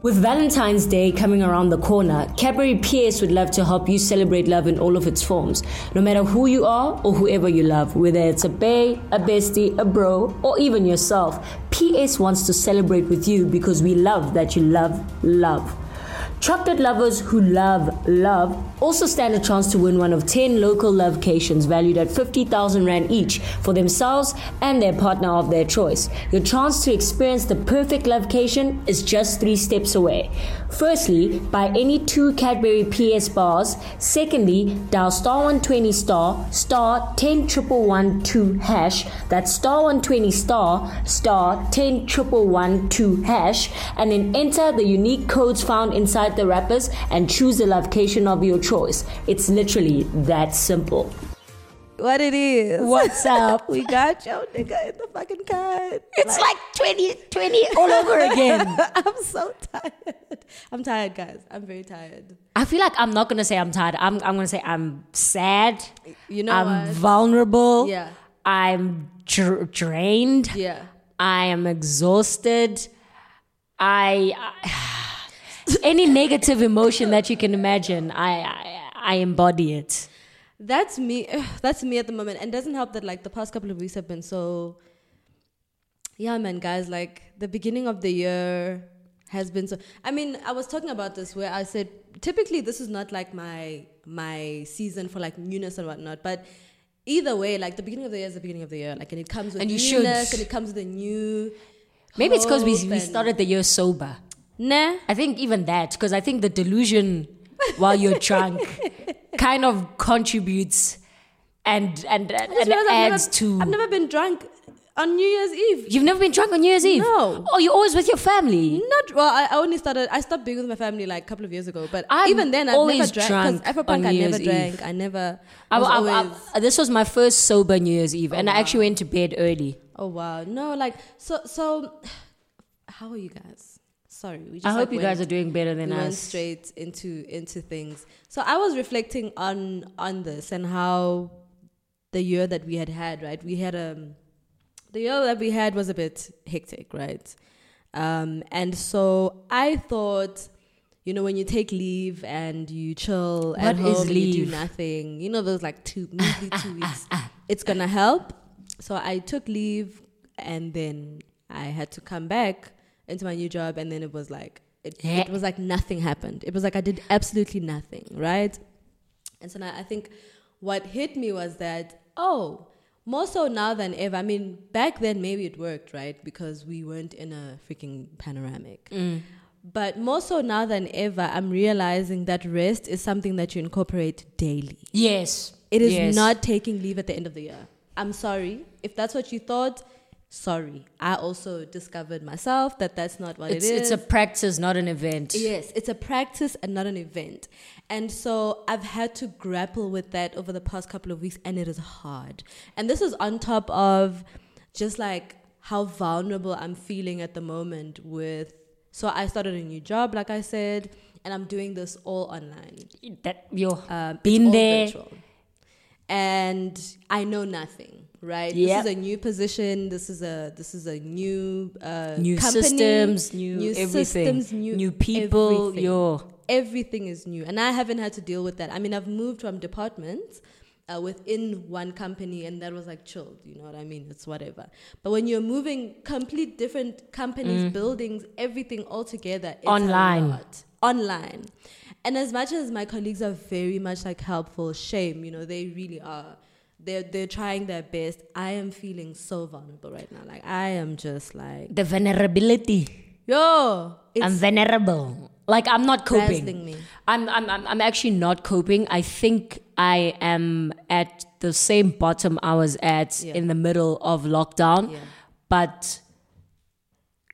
With Valentine's Day coming around the corner, Cadbury PS would love to help you celebrate love in all of its forms. No matter who you are or whoever you love, whether it's a bae, a bestie, a bro, or even yourself, PS wants to celebrate with you because we love that you love love. Chocolate lovers who love love also stand a chance to win one of 10 local lovecations valued at 50,000 Rand each for themselves and their partner of their choice. Your chance to experience the perfect lovecation is just three steps away. Firstly, buy any two Cadbury PS bars. Secondly, dial star 120 star star 10 hash. That's star 120 star star 10 hash and then enter the unique codes found inside the wrappers and choose the location of your choice. It's literally that simple. What it is? What's up? we got your nigga in the fucking cut. It's like, like 2020 all over again. I'm so tired. I'm tired, guys. I'm very tired. I feel like I'm not gonna say I'm tired. I'm I'm gonna say I'm sad. You know, I'm what? vulnerable. Yeah. I'm dr- drained. Yeah. I am exhausted. I, I any negative emotion that you can imagine, I, I I embody it. That's me. That's me at the moment, and doesn't help that like the past couple of weeks have been so. Yeah, man, guys. Like the beginning of the year has been so. I mean, I was talking about this where I said typically this is not like my my season for like newness and whatnot, but either way, like the beginning of the year is the beginning of the year. Like, and it comes with And you newness, should. and it comes with a new. Maybe it's because we, we started the year sober. Nah. I think even that, because I think the delusion while you're drunk kind of contributes and and, and, I just realized I've adds never, to. I've never been drunk on New Year's Eve. You've never been drunk on New Year's Eve? No. Oh, you're always with your family? Not well. I I only started. I stopped being with my family like a couple of years ago. But I'm even then, I've never drank drunk because Afropunk. I never drank. Eve. I never. I, was I- always, this was my first sober New Year's Eve, and I oh, actually went to bed early. oh wow, no, like so. So, how are you guys? Sorry, we just. I hope like, you guys are doing better than we went straight into into things. So I was reflecting on on this and how the year that we had had. Right, we had um the year that we had was a bit hectic, right? Um, and so I thought, you know, when you take leave and you chill at What is home and you do nothing, you know, those like two measly two weeks, it's gonna help. So I took leave, and then I had to come back into my new job, and then it was like it, it was like nothing happened. It was like I did absolutely nothing, right? And so now I think what hit me was that, oh, more so now than ever. I mean, back then maybe it worked, right? Because we weren't in a freaking panoramic. Mm. But more so now than ever, I'm realizing that rest is something that you incorporate daily. Yes. It is Yes. not taking leave at the end of the year. I'm sorry. If that's what you thought, sorry. I also discovered myself that that's not what It's, it is. it's a practice, not an event. Yes, it's a practice and not an event. And so I've had to grapple with that over the past couple of weeks, and it is hard. And this is on top of just like how vulnerable I'm feeling at the moment with. So I started a new job, like I said, and I'm doing this all online. That you're Um, been there. virtual. And I know nothing, right? Yep. This is a new position. This is a this is a new uh, New company, systems, new, new everything, systems, new, new people. everything. You're everything is new. And i haven't had to deal with that. I mean i've moved from departments uh, within one company and that was like chilled you know what i mean? It's whatever. But when you're moving complete different companies buildings everything all together Online. online. And as much as my colleagues are very much like helpful shame you know they really are they're, they're trying their best i am feeling so vulnerable right now like i am just like the vulnerability. yo I'm vulnerable. Like I'm not coping. I'm, I'm I'm I'm actually not coping. I think I am at the same bottom I was at Yeah. in the middle of lockdown. Yeah. But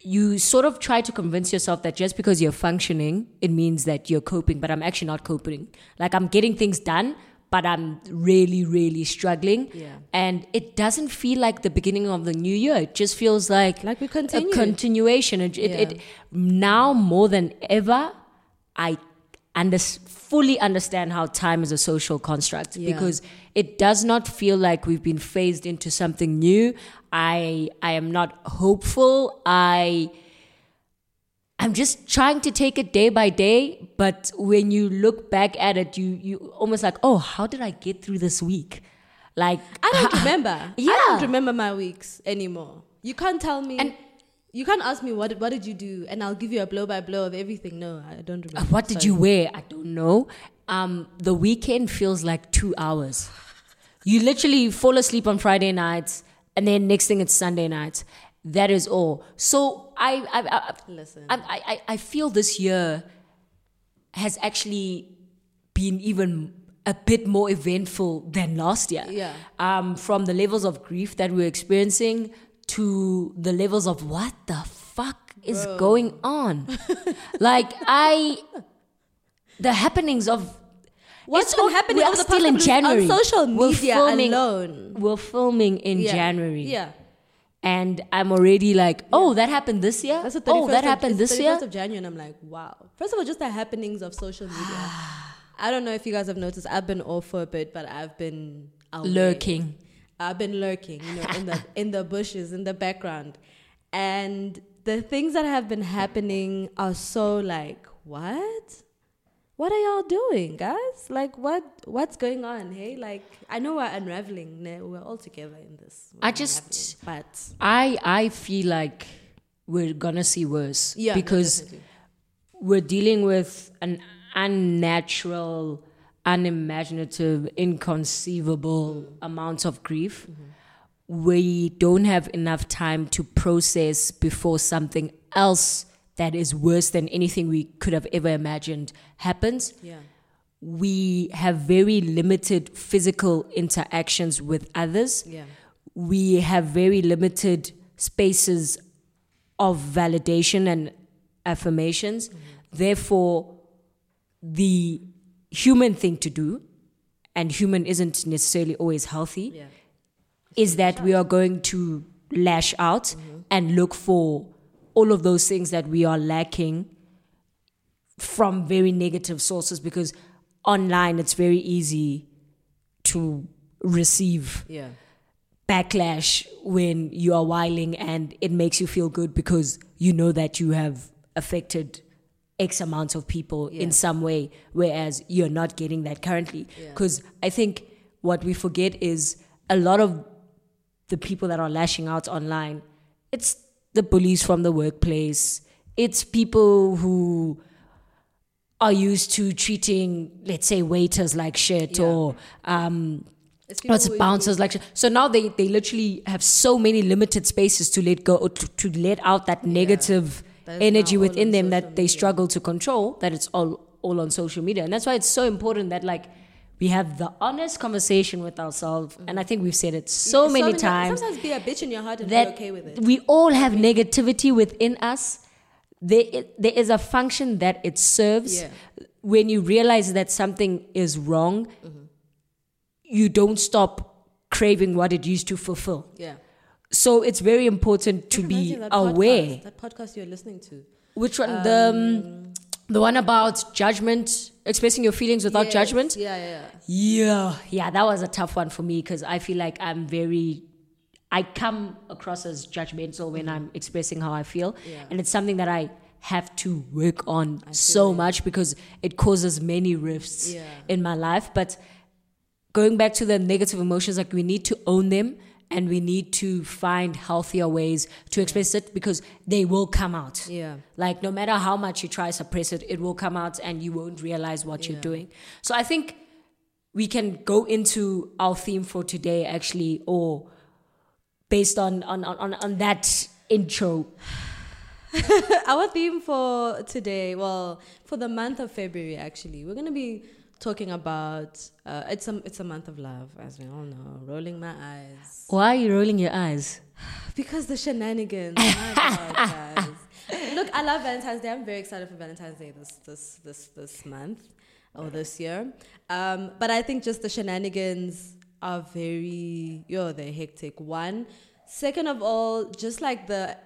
you sort of try to convince yourself that just because you're functioning, it means that you're coping, but I'm actually not coping. Like I'm getting things done, but I'm really, really struggling. Yeah. And it doesn't feel like the beginning of the new year. It just feels like Like we a continue. continuation. It, it, it now more than ever, I under, fully understand how time is a social construct Yeah. because it does not feel like we've been phased into something new. I I am not hopeful. I I'm just trying to take it day by day. But when you look back at it, you you almost like, oh, how did I get through this week? Like I don't remember. Yeah. I don't remember my weeks anymore. You can't tell me. And- you can't ask me what did- what did you do, and I'll give you a blow by blow of everything. No, I don't remember. what did Sorry. you wear? I don't know. Um, the weekend feels like two hours. You literally fall asleep on Friday nights, and then next thing it's Sunday nights. That is all. So I, I, I Listen. I, I, I- feel this year has actually been even a bit more eventful than last year. Yeah. Um, from the levels of grief that we're experiencing to the levels of what the fuck is going on. like I, the happenings of What's been happening we over are the still in January on social We're media filming- alone? We're filming in Yeah. January. Yeah. And I'm already like, oh, that happened this year. That's the 31st oh, that of, happened this 31st year. of January, and I'm like, wow. First of all, just the happenings of social media. I don't know if you guys have noticed. I've been off for a bit, but I've been. Lurking. I've been lurking, you know, in the in the bushes, in the background, and the things that have been happening are so like, what? What are y'all doing, guys? Like, what what's going on? Hey, like, I know we're unraveling. We're all together in this. I We're just- but I I feel like we're gonna see worse. yeah, because definitely. we're dealing with an unnatural, unimaginative, inconceivable amounts of grief. Mm-hmm. We don't have enough time to process before something else that is worse than anything we could have ever imagined happens. yeah, We have very limited physical interactions with others yeah, we have very limited spaces of validation and affirmations. Mm-hmm. Therefore, the human thing to do, and human isn't necessarily always healthy, yeah. is that we are going to lash out mm-hmm. and look for all of those things that we are lacking from very negative sources because online it's very easy to receive Yeah. backlash when you are whiling and it makes you feel good because you know that you have affected X amount of people Yeah. in some way, whereas you're not getting that currently. Yeah. Because I think what we forget is a lot of the people that are lashing out online, it's the bullies from the workplace, it's people who are used to treating, let's say, waiters like shit Yeah. or um, It's of bouncers like shit. so now they they literally have so many limited spaces to let go to, to let out that negative is energy within them that they struggle to control that it's all all on social media and that's why it's so important that like we have the honest conversation with ourselves mm. and I think we've said it so, many, times Sometimes be a bitch in your heart and that be okay with it. we all have negativity within us there, there is a function that it serves Yeah. when you realize that something is wrong mm-hmm. you don't stop craving what it used to fulfill Yeah. so it's very important to be that aware Podcast, that podcast you're listening to. which one the um, um the one about judgment expressing your feelings without Yes, judgment Yeah, yeah, yeah. yeah yeah that was a tough one for me because i feel like i'm very i come across as judgmental when i'm expressing how i feel. Yeah. and it's something that i have to work on so much because it causes many rifts Yeah. in my life but going back to the negative emotions like we need to own them and we need to find healthier ways to express it because they will come out Yeah. like no matter how much you try to suppress it, it will come out and you won't realize what you're doing. So I think we can go into our theme for today actually, or based on on on, on that intro. Our theme for today, well, for the month of February, actually, we're gonna be talking about. Uh, it's a it's a month of love, as we all know. Rolling my eyes Why are you rolling your eyes? because the shenanigans. God. Look, I love Valentine's Day. I'm very excited for Valentine's Day this this this this month or this year. Um, but I think just the shenanigans are very yo, they're hectic. One, second of all, just like the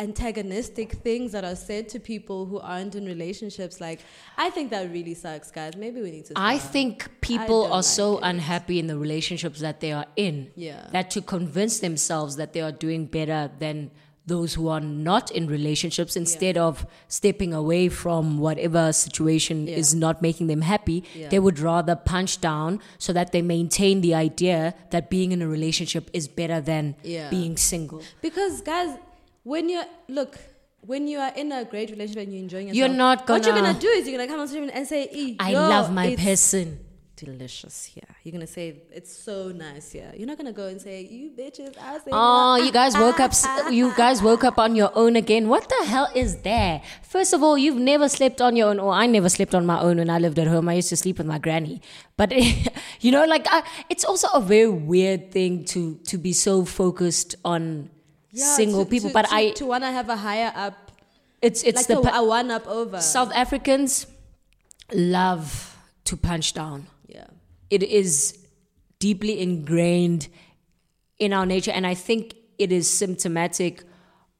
antagonistic things that are said to people who aren't in relationships like i think that really sucks guys maybe we need to I think people don't are like so it. unhappy in the relationships that they are in. Yeah. That to convince themselves that they are doing better than those who are not in relationships instead of stepping away from whatever situation Yeah. is not making them happy Yeah. they would rather punch down so that they maintain the idea that being in a relationship is better than Yeah. being single Because guys, when you're look, when you are in a great relationship and you're enjoying yourself, You're not What you're gonna- gonna do is you're gonna come on stream and say, "E, i yo, love my person Delicious here. You're gonna say it's so nice here. You're not gonna go and say, "You bitches." I say, Oh, no." you guys woke up. You guys woke up on your own again. What the hell is there? First of all, you've never slept on your own, or I never slept on my own when I lived at home. I used to sleep with my granny. But you know, like I, it's also a very weird thing to to be so focused on Yeah, single to- people. to- but to, I, to wanna have a higher up, it's it's like the pa- a one up over. South Africans love to punch down. yeah, it is deeply ingrained in our nature and i think it is symptomatic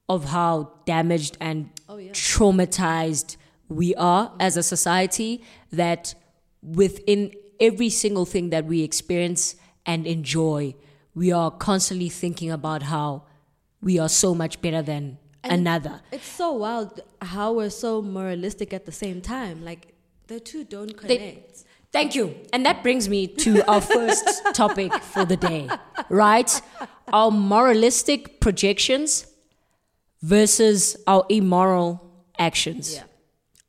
of how damaged and Oh, yeah. traumatized we are as a society that within every single thing that we experience and enjoy we are constantly thinking about how we are so much better than And another it's so wild how we're so moralistic at the same time. Like the two don't connect. Thank you. And that brings me to our first topic for the day, right? Our moralistic projections versus our immoral actions, yeah,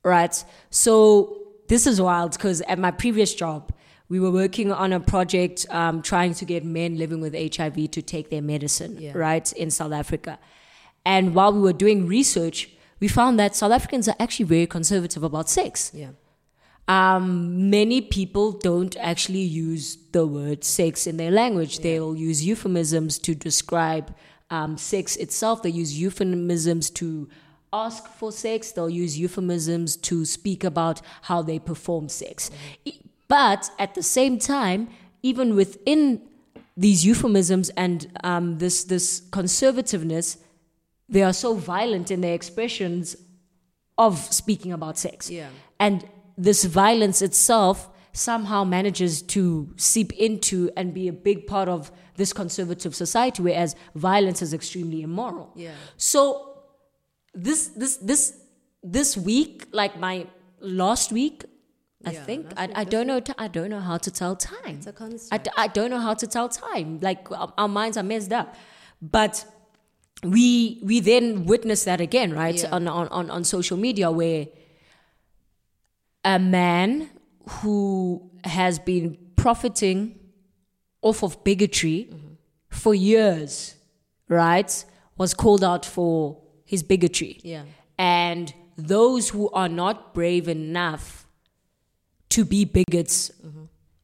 right? So this is wild because at my previous job, we were working on a project um, trying to get men living with HIV to take their medicine, Yeah. right, in South Africa. And while we were doing research, we found that South Africans are actually very conservative about sex yeah, um, many people don't actually use the word sex in their language. They'll use euphemisms to describe um, sex itself. They use euphemisms to ask for sex. They'll use euphemisms to speak about how they perform sex. E- But at the same time, even within these euphemisms and um, this this conservativeness, they are so violent in their expressions of speaking about sex. Yeah. And this violence itself somehow manages to seep into and be a big part of this conservative society, whereas violence is extremely immoral. Yeah. So this this this this week, like my last week, I Yeah, think I, I don't know t- I don't know how to tell time. It's a I, construct. d- I don't know how to tell time. Like our, our minds are messed up. But we we then witness that again, right? Yeah. On, on, on, on social media where a man who has been profiting off of bigotry mm-hmm. for years, right, was called out for his bigotry. Yeah. And those who are not brave enough to be bigots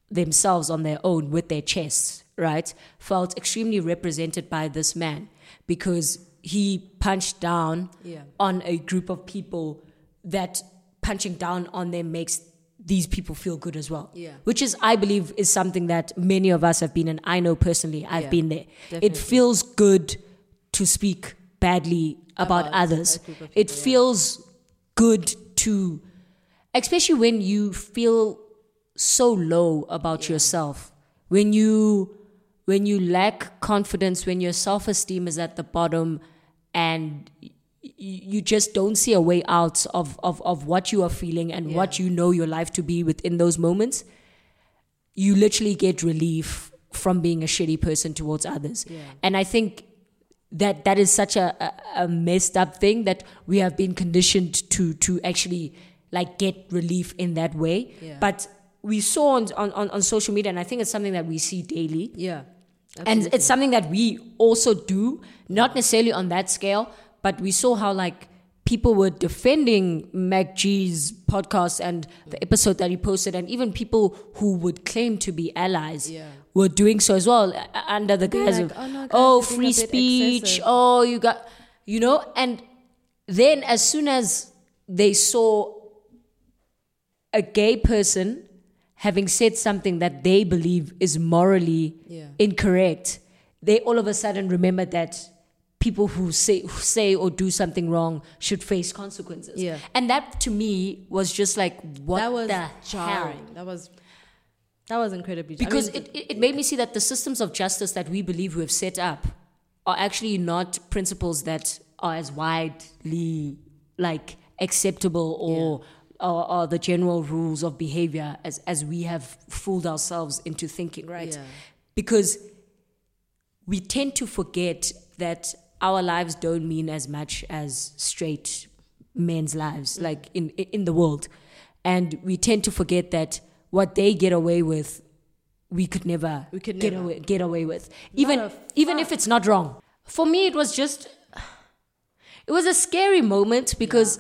themselves on their own with their chests, right, felt extremely represented by this man because he punched down Yeah. on a group of people that punching down on them makes these people feel good as well. Yeah. Which is, I believe, is something that many of us have been, and I know personally, I've Yeah, been there. definitely. It feels good to speak badly about, About others. of it feels good to, especially when you feel so low about yourself, when you when you lack confidence, when your self esteem is at the bottom, and you just don't see a way out of, of, of what you are feeling and what you know your life to be within those moments, you literally get relief from being a shitty person towards others. Yeah. And I think that that is such a, a, a messed up thing that we have been conditioned to to actually like get relief in that way. Yeah. But we saw on, on, on social media, and I think it's something that we see daily Yeah. and it's something that we also do not necessarily on that scale but we saw how like people were defending MacG's podcast and the episode that he posted and even people who would claim to be allies Yeah. were doing so as well uh, under the guise like, of "Oh, no, guys, oh free speech excessive." oh you got you know and then as soon as they saw a gay person having said something that they believe is morally Yeah. incorrect, they all of a sudden remember that people who say who say or do something wrong should face consequences. Yeah. And that to me was just like what that was the hell? jarring. That was that was incredibly jarring. Because I mean, it, it, it made me see that the systems of justice that we believe we have set up are actually not principles that are as widely like acceptable or are, are the general rules of behavior as as we have fooled ourselves into thinking, right? Yeah. Because we tend to forget that our lives don't mean as much as straight men's lives, mm. like in in the world, and we tend to forget that what they get away with, we could never, We could get never. away get away with, even even if it's not wrong. For me, it was just, it was a scary moment because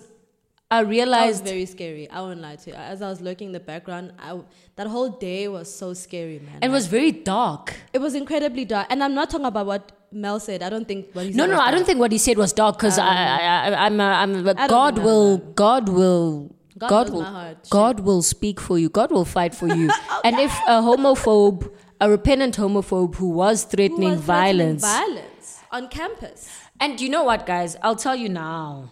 I realized That was very scary. I won't lie to you. As I was looking in the background, I, that whole day was so scary, man. and it was very dark. It was incredibly dark. And I'm not talking about what Mel said. I don't think what he No, said no, was I don't think what he said was dark because I, I, I, I'm, uh, I'm. I don't God will. God will, God God, will. God will speak for you. God will fight for you. And if a homophobe, a repentant homophobe who was Who threatening was threatening violence, Violence on campus. and you know what, guys? I'll tell you now.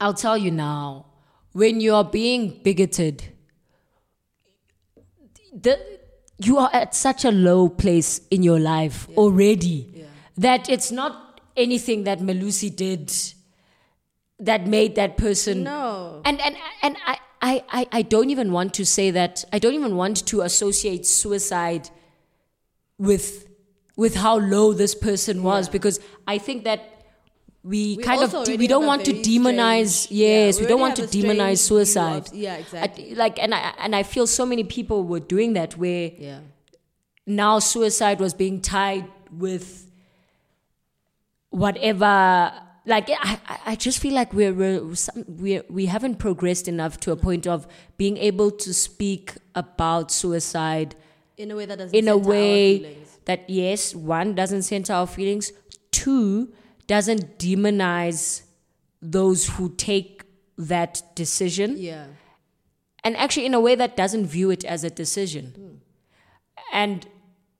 I'll tell you now. When you are being bigoted, the you are at such a low place in your life already Yeah. that it's not anything that Malusi did that made that person No. and and and I, I I I don't even want to say that I don't even want to associate suicide with with how low this person was Yeah. because I think that we, We kind of already we don't want to demonize strange- yeah, yes we we don't want to demonize view of- suicide. Yeah, I- exactly. like and I and I feel so many people were doing that where Yeah. now suicide was being tied with whatever like I, I- I just feel like we're, we're some, we're we haven't progressed enough to a point of being able to speak about suicide In a way that doesn't in a way that yes one doesn't center our feelings. Two doesn't demonize those who take that decision Yeah. and actually in a way that doesn't view it as a decision. And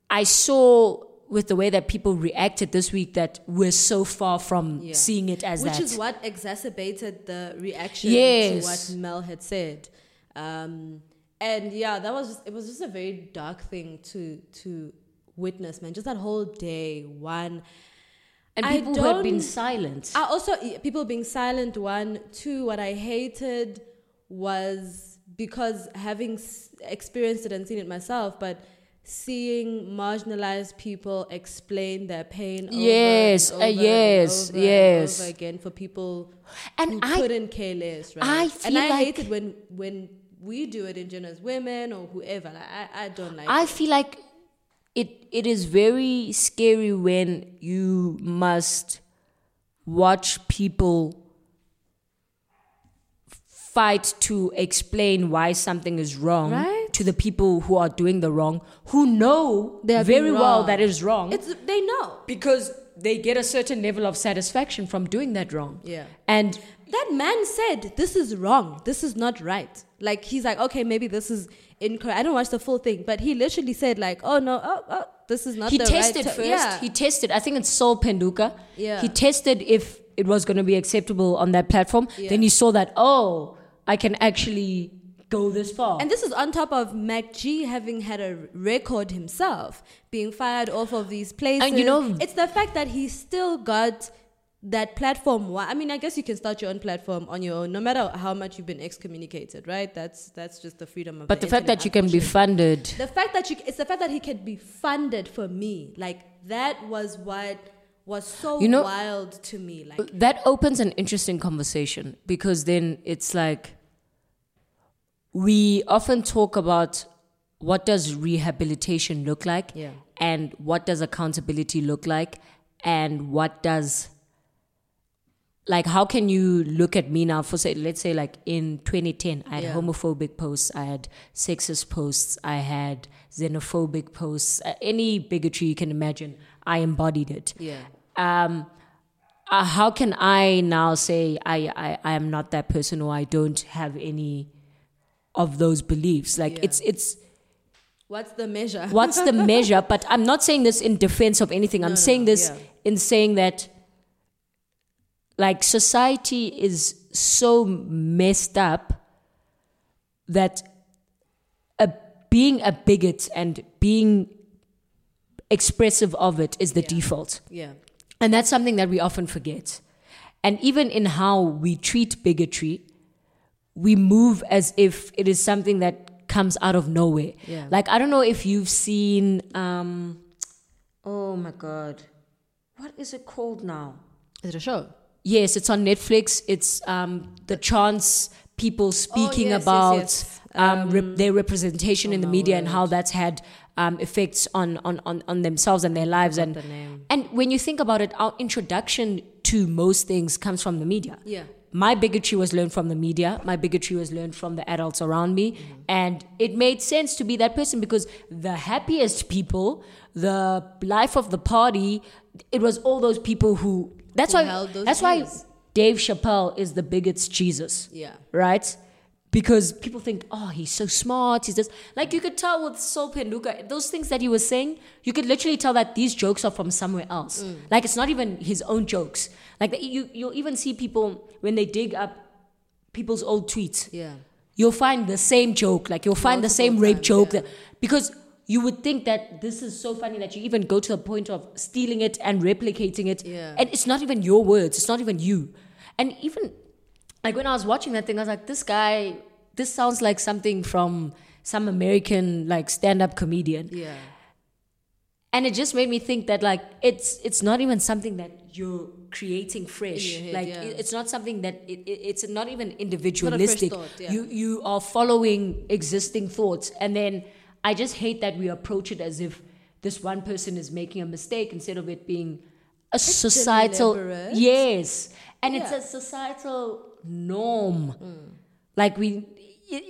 I saw with the way that people reacted this week that we're so far from Yeah. seeing it as that. Which that. is what exacerbated the reaction Yes. to what Mel had said. Um, and yeah, that was just, it was just a very dark thing to to witness, man. Just that whole day, one. And people who had been silent. I also people being silent. One, two. What I hated was because having s- experienced it and seen it myself, but seeing marginalized people explain their pain. Over Yes, and uh, over and yes, over yes. over again for people And who I- couldn't care less, right? I and I like- hate it when when we do it in general as women or whoever. Like, I I don't like. I it. feel like it it is very scary when you must watch people fight to explain why something is wrong Right. to the people who are doing the wrong who know They are very well that is wrong It's they know. because they get a certain level of satisfaction from doing that wrong Yeah. and That man said, "This is wrong. This is not right." Like he's like, "Okay, maybe this is incorrect." I don't watch the full thing, but he literally said, "Like, oh no, oh, oh this is not." The right." He tested right first. Yeah. He tested. I think it's Sol Phenduka. Yeah. He tested if it was going to be acceptable on that platform. Yeah. Then he saw that oh, I can actually go this far. and this is on top of MacG having had a record himself, being fired off of these places. And you know- it's the fact that he still got that platform. Why- I mean, I guess you can start your own platform on your own, no matter how much you've been excommunicated, right? That's that's just the freedom of. but the fact internet, that you can be funded, the fact that you it's the fact that he can be funded for me like that was what was so You know- wild to me like uh, that opens an interesting conversation because then it's like we often talk about what does rehabilitation look like Yeah. and what does accountability look like and what does like how can you look at me now for say let's say like in 2010 i had Yeah. homophobic posts i had sexist posts i had xenophobic posts uh, any bigotry you can imagine i embodied it yeah um, uh, how can I now say I, I, I am not that person or I don't have any of those beliefs? Like Yeah. it's it's what's the measure what's the measure? But I'm not saying this in defense of anything. I'm no, saying this yeah. in saying that like society is so messed up that a, being a bigot and being expressive of it is the Yeah. default. yeah And that's something that we often forget. And even in how we treat bigotry, we move as if it is something that comes out of nowhere. Yeah. Like I don't know if you've seen um oh my god. What is it called now? Is it a show? Yes, it's on Netflix. It's um the trans people speaking yes, yes, about yes. Um, rep- their representation in the media and how that's had um, effects on, on, on, on themselves and their lives. And the and when you think about it, our introduction to most things comes from the media. Yeah. My bigotry was learned from the media. My bigotry was learned from the adults around me. Mm-hmm. And it made sense to be that person because the happiest people, the life of the party, it was all those people who. That's Who why. That's why. Dave Chappelle is the biggest Jesus. Yeah. Right? Because people think, oh, he's so smart. He's just like you could tell with Sol Phenduka, those things that he was saying, you could literally tell that these jokes are from somewhere else. Mm. Like it's not even his own jokes. Like you, you'll even see people when they dig up people's old tweets. Yeah. You'll find the same joke. Like you'll find the Multiple same rape times, joke. yeah. That, because you would think that this is so funny that you even go to the point of stealing it and replicating it. Yeah. And it's not even your words. It's not even you. And even like when I was watching that thing, I was like, this guy, this sounds like something from some American like stand-up comedian. Yeah. And it just made me think that like it's it's not even something that you're creating fresh. Head, like yeah. it- it's not something that it, it, it's not even individualistic. thought, yeah. You you are following existing thoughts, and then I just hate that we approach it as if this one person is making a mistake instead of it being a societal. deliberate. Yes, and it's a societal norm. Hmm. Like we, it,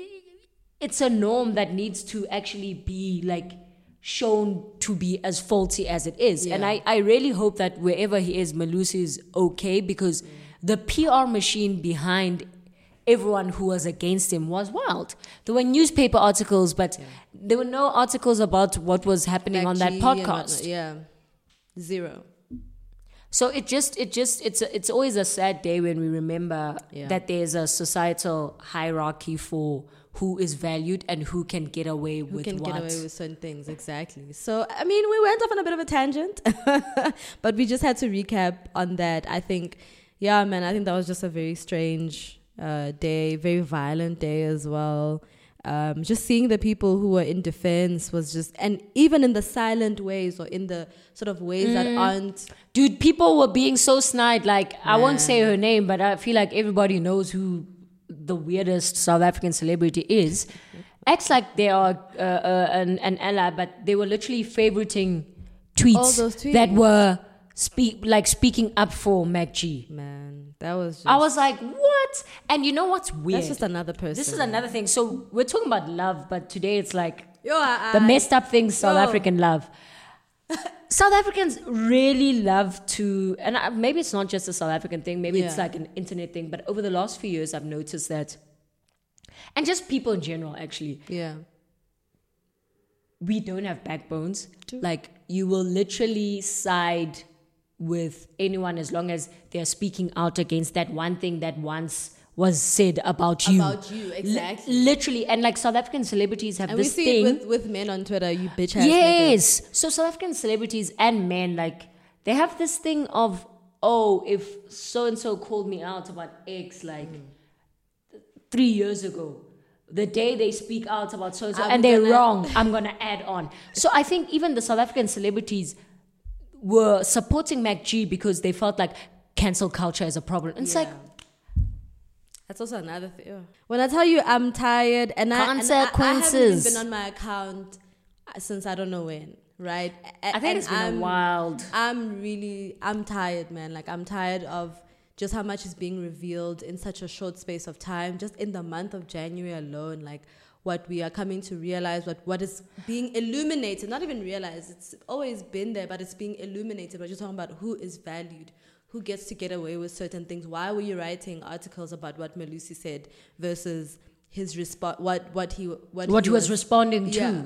it's a norm that needs to actually be like shown to be as faulty as it is. And I, I really hope that wherever he is, Malusi is okay because the PR machine behind everyone who was against him was wild. There were newspaper articles, but there were no articles about what was happening on that G podcast. Yeah. Zero. So it just it just it's a, it's always a sad day when we remember Yeah. that there's a societal hierarchy for who is valued and who can get away Who with can what. get away with certain things, exactly. So, I mean, we went off on a bit of a tangent, but we just had to recap on that. I think, yeah, man, I think that was just a very strange uh, day, very violent day as well. Um, just seeing the people who were in defense was just, and even in the silent ways or in the sort of ways that Mm. aren't, Dude, people were being so snide. Like I won't say her name, but I feel like everybody knows who the weirdest South African celebrity is. Acts like they are uh, uh, an, an ally, but they were literally favoriting tweets, those that were speak like speaking up for MacG. man, that was just, I was like, what? And you know what's weird? that's just another person. This is another thing. So we're talking about love, but today it's like Yo, I, the messed up things South Yo. African love. South Africans really love to, and maybe it's not just a South African thing, maybe it's like an internet thing, but over the last few years, I've noticed that, and just people in general, actually, Yeah. we don't have backbones. True. Like, you will literally side with anyone as long as they're speaking out against that one thing that once was said about you. About you, exactly. literally, and like South African celebrities have And we this see thing. it with, with men on Twitter, you bitch niggas. yes. So South African celebrities and men, like, they have this thing of, oh, if so and so called me out about X, like mm. three years ago, the day they speak out about so and so, and they're wrong, I'm gonna add on. So I think even the South African celebrities were supporting MacG because they felt like cancel culture is a problem. And it's like, That's also another thing. yeah. When I tell you I'm tired and I, and I, I haven't even Consequences. been on my account uh, since I don't know when, right? A- I think and it's been I'm, wild. I'm really, I'm tired, man. Like I'm tired of just how much is being revealed in such a short space of time. Just in the month of January alone, like what we are coming to realize, what what is being illuminated. Not even realize it's always been there, but it's being illuminated. But you're talking about who is valued. Who gets to get away with certain things? Why were you writing articles about what Malusi said versus his response? What what he what What he was responding to. yeah.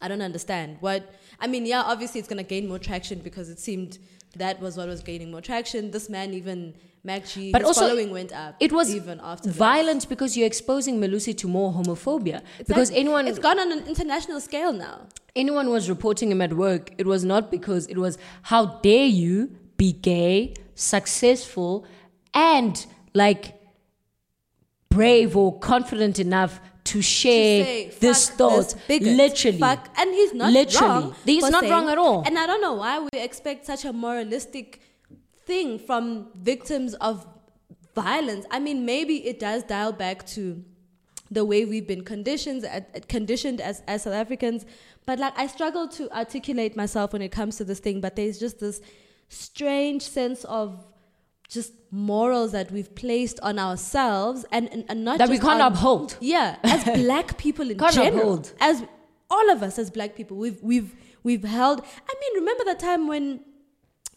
I don't understand. What I mean, yeah, obviously it's gonna gain more traction because it seemed that was what was gaining more traction. This man even But also, following went up. It was even after that. violent because you're exposing Melusi to more homophobia. because anyone it's gone on an international scale now. anyone was reporting him at work, it was not because it was how dare you be gay, successful, and like brave or confident enough to share say, this thought. this bigot." literally. Fuck- and he's not Literally. wrong. He's not saying- wrong at all. And I don't know why we expect such a moralistic thing from victims of violence. I mean, maybe it does dial back to the way we've been conditioned, uh, conditioned as, as South Africans. But like, I struggle to articulate myself when it comes to this thing. But there's just this strange sense of just morals that we've placed on ourselves and, and, and not That we can't on- uphold. yeah, as black people in Can't general, uphold. as all of us as black people, we've we've we've held. I mean, remember the time when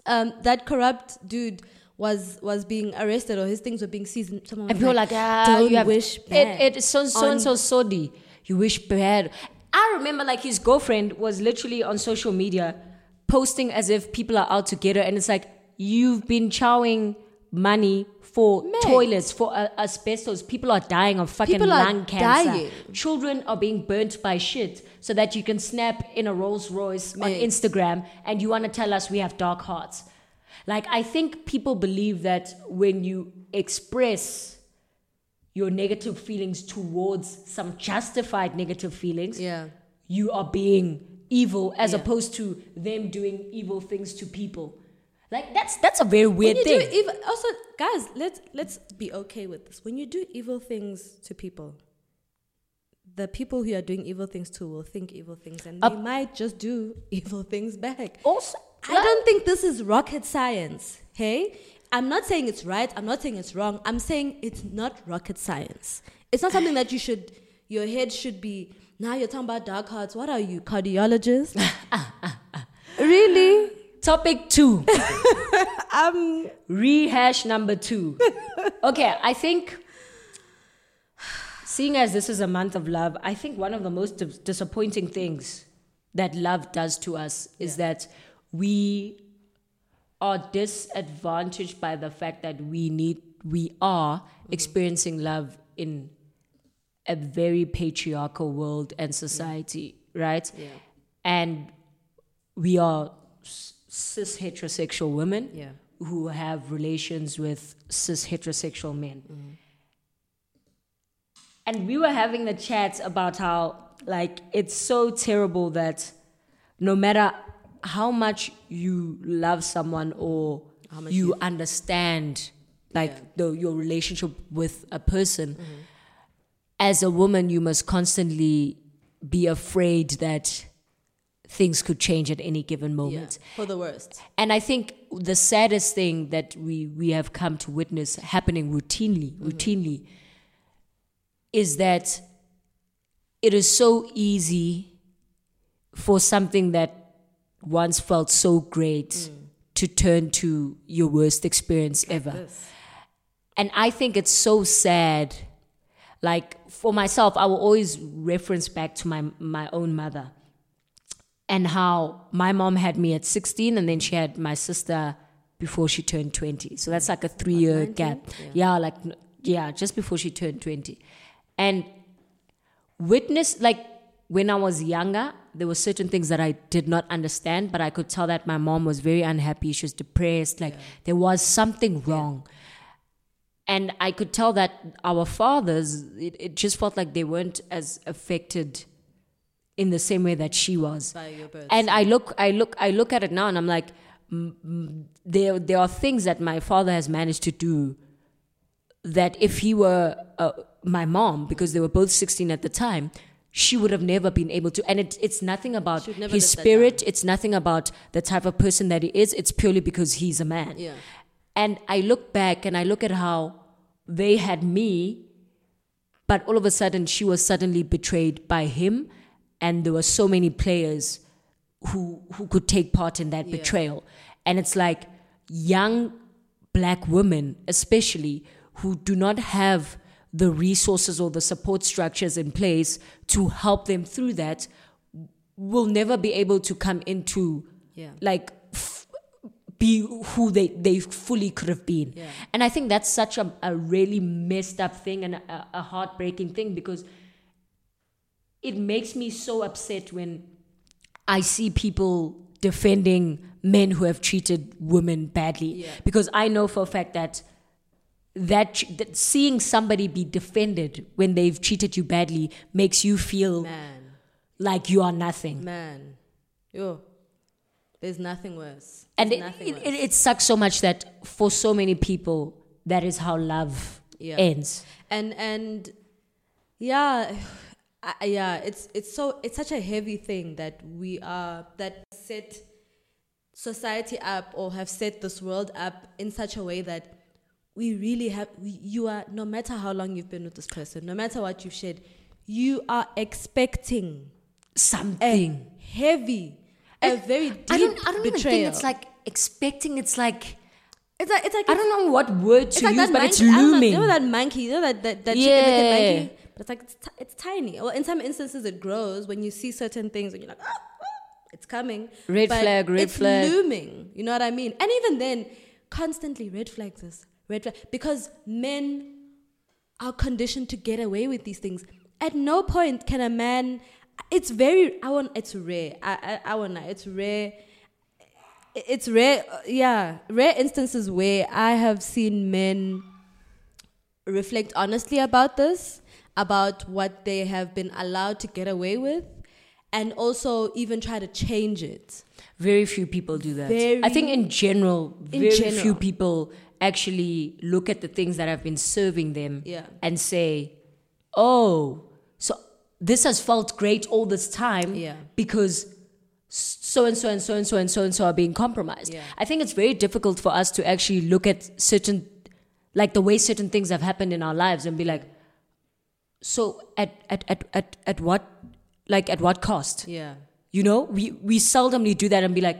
um, that corrupt dude was was being arrested or his things were being seized? And someone And people are like, ah, don't you have wish bad it. It's so so and so sodi. You wish bad. I remember like his girlfriend was literally on social media posting as if people are out to get her, and it's like you've been chowing money for Mate. toilets for uh, asbestos. People are dying of fucking People are lung cancer. dying. Children are being burnt by shit so that you can snap in a Rolls Royce on Instagram, and you want to tell us we have dark hearts. Like I think people believe that when you express your negative feelings towards some justified negative feelings, Yeah. you are being evil as Yeah. opposed to them doing evil things to people. Like that's that's a very weird thing. evil, also, guys, let's let's be okay with this. When you do evil things to people, the people who are doing evil things to will think evil things, and Uh, they might just do evil things back. also, I don't think this is rocket science. Hey, I'm not saying it's right. I'm not saying it's wrong. I'm saying it's not rocket science. It's not something that you should. Your head should be. Now you're talking about dark hearts. What are you, cardiologist? really? Topic two. Um. Rehash number two. Okay, I think, seeing as this is a month of love, I think one of the most dis- disappointing things that love does to us is that we are disadvantaged by the fact that we need, we are experiencing love in a very patriarchal world and society, right? Yeah. And we are cis heterosexual women Yeah. who have relations with cis heterosexual men. Mm-hmm. And we were having the chat about how, like, it's so terrible that no matter how much you love someone or much you understand, like, Yeah. the, your relationship with a person, mm-hmm. as a woman, you must constantly be afraid that things could change at any given Yeah. moment. For the worst. And I think the saddest thing that we, we have come to witness happening routinely, mm-hmm. routinely, is that it is so easy for something that once felt so great mm. to turn to your worst experience ever. And I think it's so sad. Like for myself, I will always reference back to my my own mother and how my mom had me at 16 and then she had my sister before she turned 20. So that's like a 3 year 19? gap. Yeah. Yeah. like yeah, just before she turned 20. And witness like when I was younger, there were certain things that I did not understand, but I could tell that my mom was very unhappy. She was depressed. Like there was something wrong. And I could tell that our fathers, it, it just felt like they weren't as affected in the same way that she was. By your birth. And I look, I look, I look at it now, and I'm like, there, there are things that my father has managed to do that if he were uh, my mom, because they were both 16 at the time, she would have never been able to. And it, it's nothing about She would never his spirit. It's nothing about the type of person that he is. It's purely because he's a man. Yeah. And I look back and I look at how they had me, but all of a sudden she was suddenly betrayed by him, and there were so many players who who could take part in that Yeah. betrayal. And it's like young black women, especially who do not have the resources or the support structures in place to help them through that, will never be able to come into Yeah. like f- be who they, they fully could have been. Yeah. And I think that's such a, a really messed up thing and a, a heartbreaking thing because it makes me so upset when I see people defending men who have treated women badly. Yeah. Because I know for a fact that that, that seeing somebody be defended when they've treated you badly makes you feel Man, like you are nothing. man, yo, there's nothing worse. and it, nothing it, worse. it, it sucks so much that for so many people, that is how love Yeah. ends. and and yeah I, yeah it's it's so it's such a heavy thing that we are that set society up or have set this world up in such a way that we really have we, you are no matter how long you've been with this person no matter what you've shared you are expecting Something. heavy a very deep I don't, I don't even think it's like expecting, it's like, it's like it's like I don't know what word to like use, but it's monkey- I don't know, looming. You know that monkey? You know that that, that Yeah. chicken monkey? But it's like it's, ti- it's tiny. Well, in some instances it grows when you see certain things and you're like, ah, ah, it's coming. Red But flag, red it's flag. It's looming. You know what I mean? And even then, constantly red flags this red flag because men are conditioned to get away with these things. At no point can a man. It's very. I want. It's rare. I. I, I want. It's rare it's rare yeah rare instances where i have seen men reflect honestly about this about what they have been allowed to get away with and also even try to change it Very few people do that. Very- I think in general, In very general. few people actually look at the things that have been serving them Yeah. and say, oh, so this has felt great all this time Yeah. because so and so and so and so and so and so are being compromised. Yeah. I think it's very difficult for us to actually look at certain, like the way certain things have happened in our lives and be like, so at, at, at, at, at what, like at what cost? yeah You know, we, we seldomly do that and be like,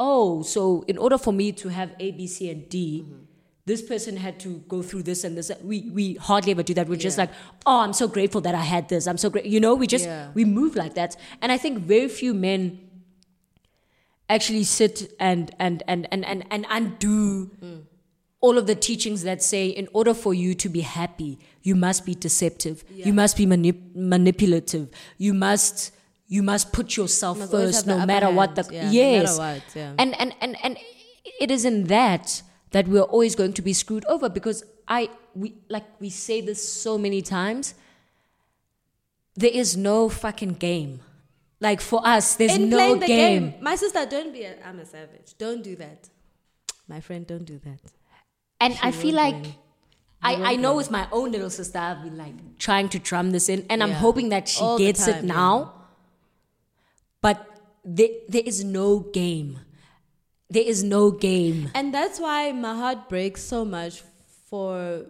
oh, so in order for me to have A, B, C, and D, Mm-hmm. this person had to go through this and this. We, we hardly ever do that. We're just like, oh, I'm so grateful that I had this. I'm so great. You know, we just, Yeah. we move like that. And I think very few men actually sit and, and, and, and, and, and undo Mm. All of the teachings that say in order for you to be happy you must be deceptive Yeah. you must be manip- manipulative you must you must put yourself must first no matter what the. Yeah, no yes what, yeah. and and and and it is in that that we're always going to be screwed over because i we like we say this so many times there is no fucking game like for us there's in no the game. game. my sister don't be a, i'm a savage don't do that my friend don't do that And I feel like win. I, I know with my own little sister, I've been like trying to drum this in, and I'm hoping that she All gets it time, yeah. now. But there, there is no game. There is no game. And that's why my heart breaks so much for.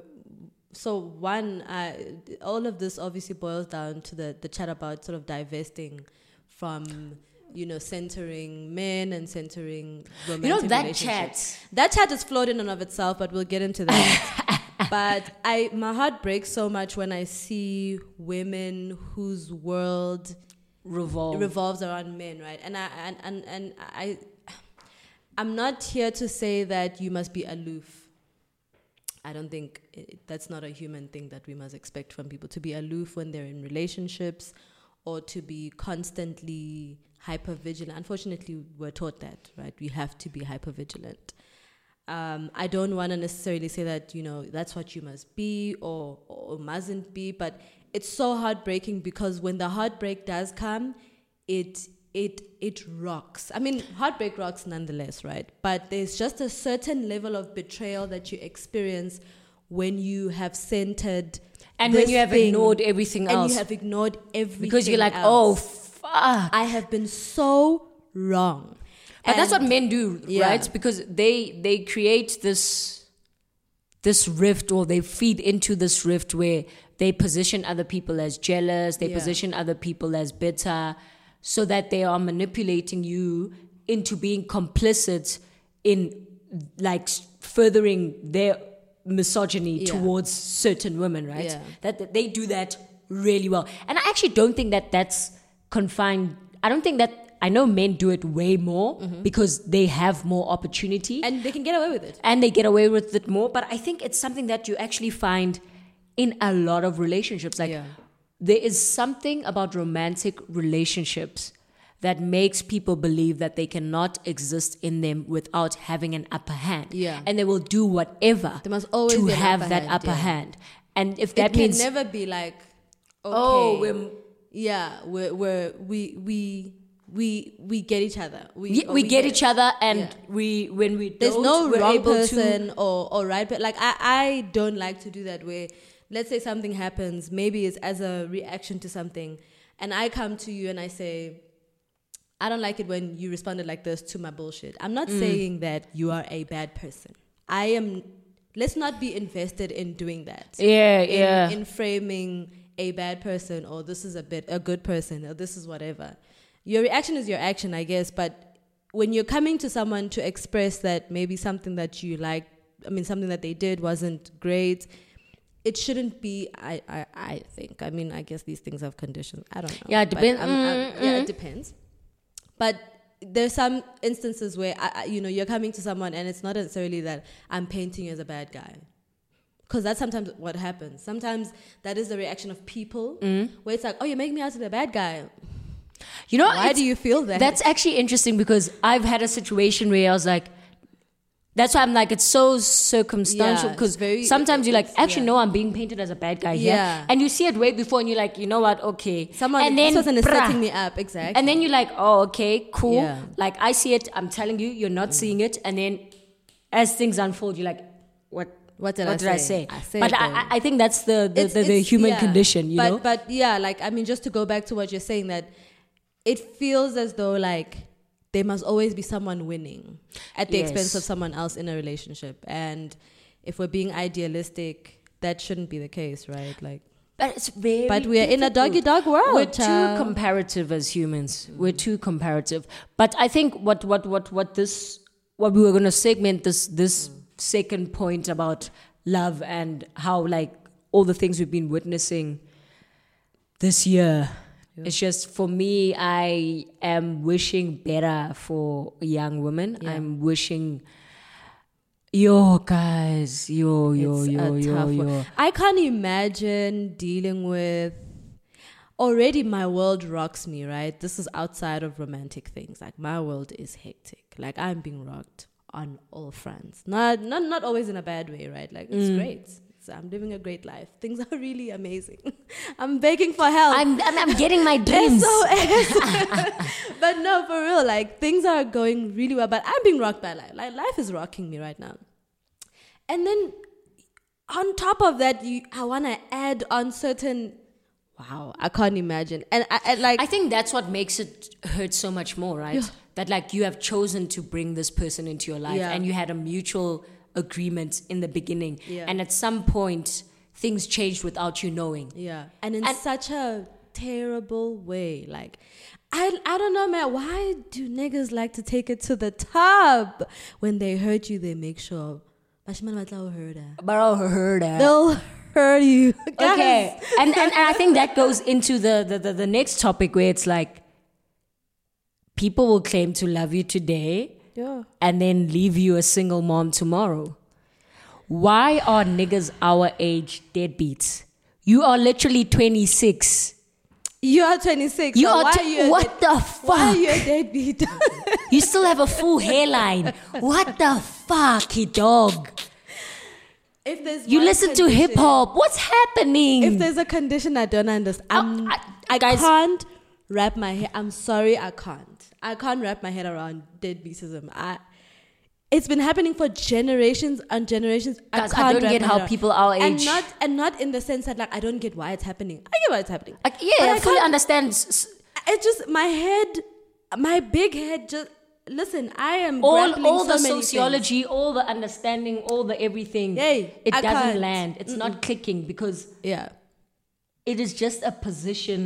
So one, I, all of this obviously boils down to the the chat about sort of divesting from you know centering men and centering romantic You know that chat. That chat is flawed in and of itself, but we'll get into that. but I, my heart breaks so much when I see women whose world Revolve. revolves around men, right? And I and and, and I I'm not here to say that you must be aloof. I don't think it, that's not a human thing that we must expect from people to be aloof when they're in relationships or to be constantly hyper vigilant. Unfortunately, we're taught that, right? We have to be hyper vigilant. Um, I don't want to necessarily say that you know that's what you must be or or mustn't be, but it's so heartbreaking because when the heartbreak does come, it it it rocks. I mean, heartbreak rocks nonetheless, right? But there's just a certain level of betrayal that you experience when you have centered and when you have thing ignored everything else, and you have ignored everything because you're like, oh, else. fuck. Ah. I have been so wrong. But that's what men do, Yeah. right? Because they they create this this rift or they feed into this rift where they position other people as jealous, they Yeah. position other people as bitter, so that they are manipulating you into being complicit in like furthering their misogyny Yeah. towards certain women, right? Yeah. That, that they do that really well. And I actually don't think that that's confined. I don't think that I know men do it way more mm-hmm. because they have more opportunity and, they can get away with it. And they get away with it more. But I think it's something that you actually find in a lot of relationships. Like Yeah. there is something about romantic relationships that makes people believe that they cannot exist in them without having an upper hand. Yeah. And they will do whatever There must always to have upper that hand, upper yeah. hand. And if It that can means never be like, oh, okay, Oh, we're- yeah, we're, we're we we we we get each other. We we, we get each other and Yeah. we when we There's don't, no we're wrong able to person or or right, but like I I don't like to do that. Where let's say something happens, maybe it's as a reaction to something, and I come to you and I say. I don't like it when you responded like this to my bullshit. I'm Mm. not saying that you are a bad person. I am. Let's not be invested in doing that. Yeah, in, yeah. in framing a bad person or this is a bit a good person or this is whatever. Your reaction is your action, I guess, but when you're coming to someone to express that maybe something that you like, I mean something that they did wasn't great, it shouldn't be I I, I think. I mean, I guess these things have conditions. I don't know. Yeah, it But depend- I'm- I'm- mm, yeah, it depends. But there's some instances where I, I, you know you're coming to someone and it's not necessarily that I'm painting you as a bad guy because that's sometimes what happens. Sometimes that is the reaction of people Mm. where it's like, oh, you're making me out to be a bad guy. You know, Why do you feel that? That's actually interesting because I've had a situation where I was like, that's why I'm like, it's so circumstantial because very- sometimes you're like, actually, yeah. no, I'm being painted as a bad guy here. Yeah. And you see it way before and you're like, you know what, okay. someone and then, this person is setting me up exactly. And then you're like, oh, okay, cool. Yeah. Like, I see it, I'm telling you, you're not seeing it. And then as things unfold, you're like, what? Did what I did I say? say? I but. I, I- think that's the the, It's- the, the it's- human yeah. condition, you but, know. But yeah, like I mean, just to go back to what you're saying, that it feels as though like there must always be someone winning at the expense of someone else in a relationship, and if we're being idealistic, that shouldn't be the case, right? Like, But it's very. but we are in a doggy dog world. We're too comparative as humans. Mm. We're too comparative. But I think what what what what this what we were going to segment this this second point about love and how like all the things we've been witnessing this year. It's just for me, I am wishing better for young women. Yeah. I'm wishing, yo guys, yo yo It's yo yo yo. I can't imagine dealing with. Already, my world rocks me. Right, this is outside of romantic things. Like my world is hectic. Like I'm being rocked on all fronts. Not not not always in a bad way. Right, like it's Mm. great. So I'm living a great life. Things are really amazing. I'm begging for help. I'm, I'm I'm getting my dreams. But no, for real, like things are going really well. But I'm being rocked by life. Like life is rocking me right now. And then on top of that, you I wanna add on certain. Wow, I can't imagine. And I, I like I think that's what makes it hurt so much more, right? That like you have chosen to bring this person into your life Yeah. and you had a mutual agreement in the beginning. Yeah. And at some point things changed without you knowing. Yeah, and in And- such a terrible way. Like, I I don't know, man. Why do niggas like to take it to the top? When they hurt you, they make sure. Batla hurt her. But I heard that. They'll hurt you. Okay. And, and and I think that goes into the, the, the, the next topic where it's like people will claim to love you today Yeah. and then leave you a single mom tomorrow. Why are niggas our age deadbeats? You are literally 26. You are 26. You so are why t- are you what dead- the Why are fuck? you a deadbeat? You still have a full hairline. What the fuck, dog? if there's You listen to hip hop. What's happening? If there's a condition I don't understand, I'm, I- Um, I, guys- can't wrap my head. I'm sorry, I can't. I can't wrap my head around deadbeatism. I. It's been happening for generations and generations. Guys, I can't don't get how around- people our and not and not in the sense that like I don't get why it's happening. I get why it's happening. Like, yeah, But I I fully understand. It's just my head, my big head. Just listen. I am All, all so the many things. sociology, all the understanding, all the everything. Yay, it I doesn't can't. land. It's not clicking because Yeah. it is just a position.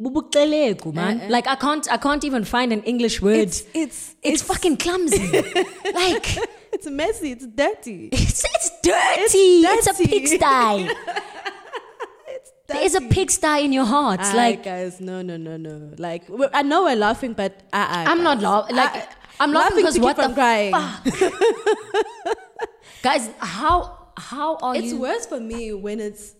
Bubukelegu, man. Uh-uh. Like I can't, I can't even find an English word. It's it's It's, fucking clumsy. like it's messy. It's dirty. it's, it's dirty. It's, a dirty. pigsty. there is a pigsty in your heart. Aye, like guys, no, no, no, no. Like I know we're laughing, but I, I, I'm not laughing. Like I- I'm laughing because what the crying. fuck, guys? How how are It's you? worse for me when it's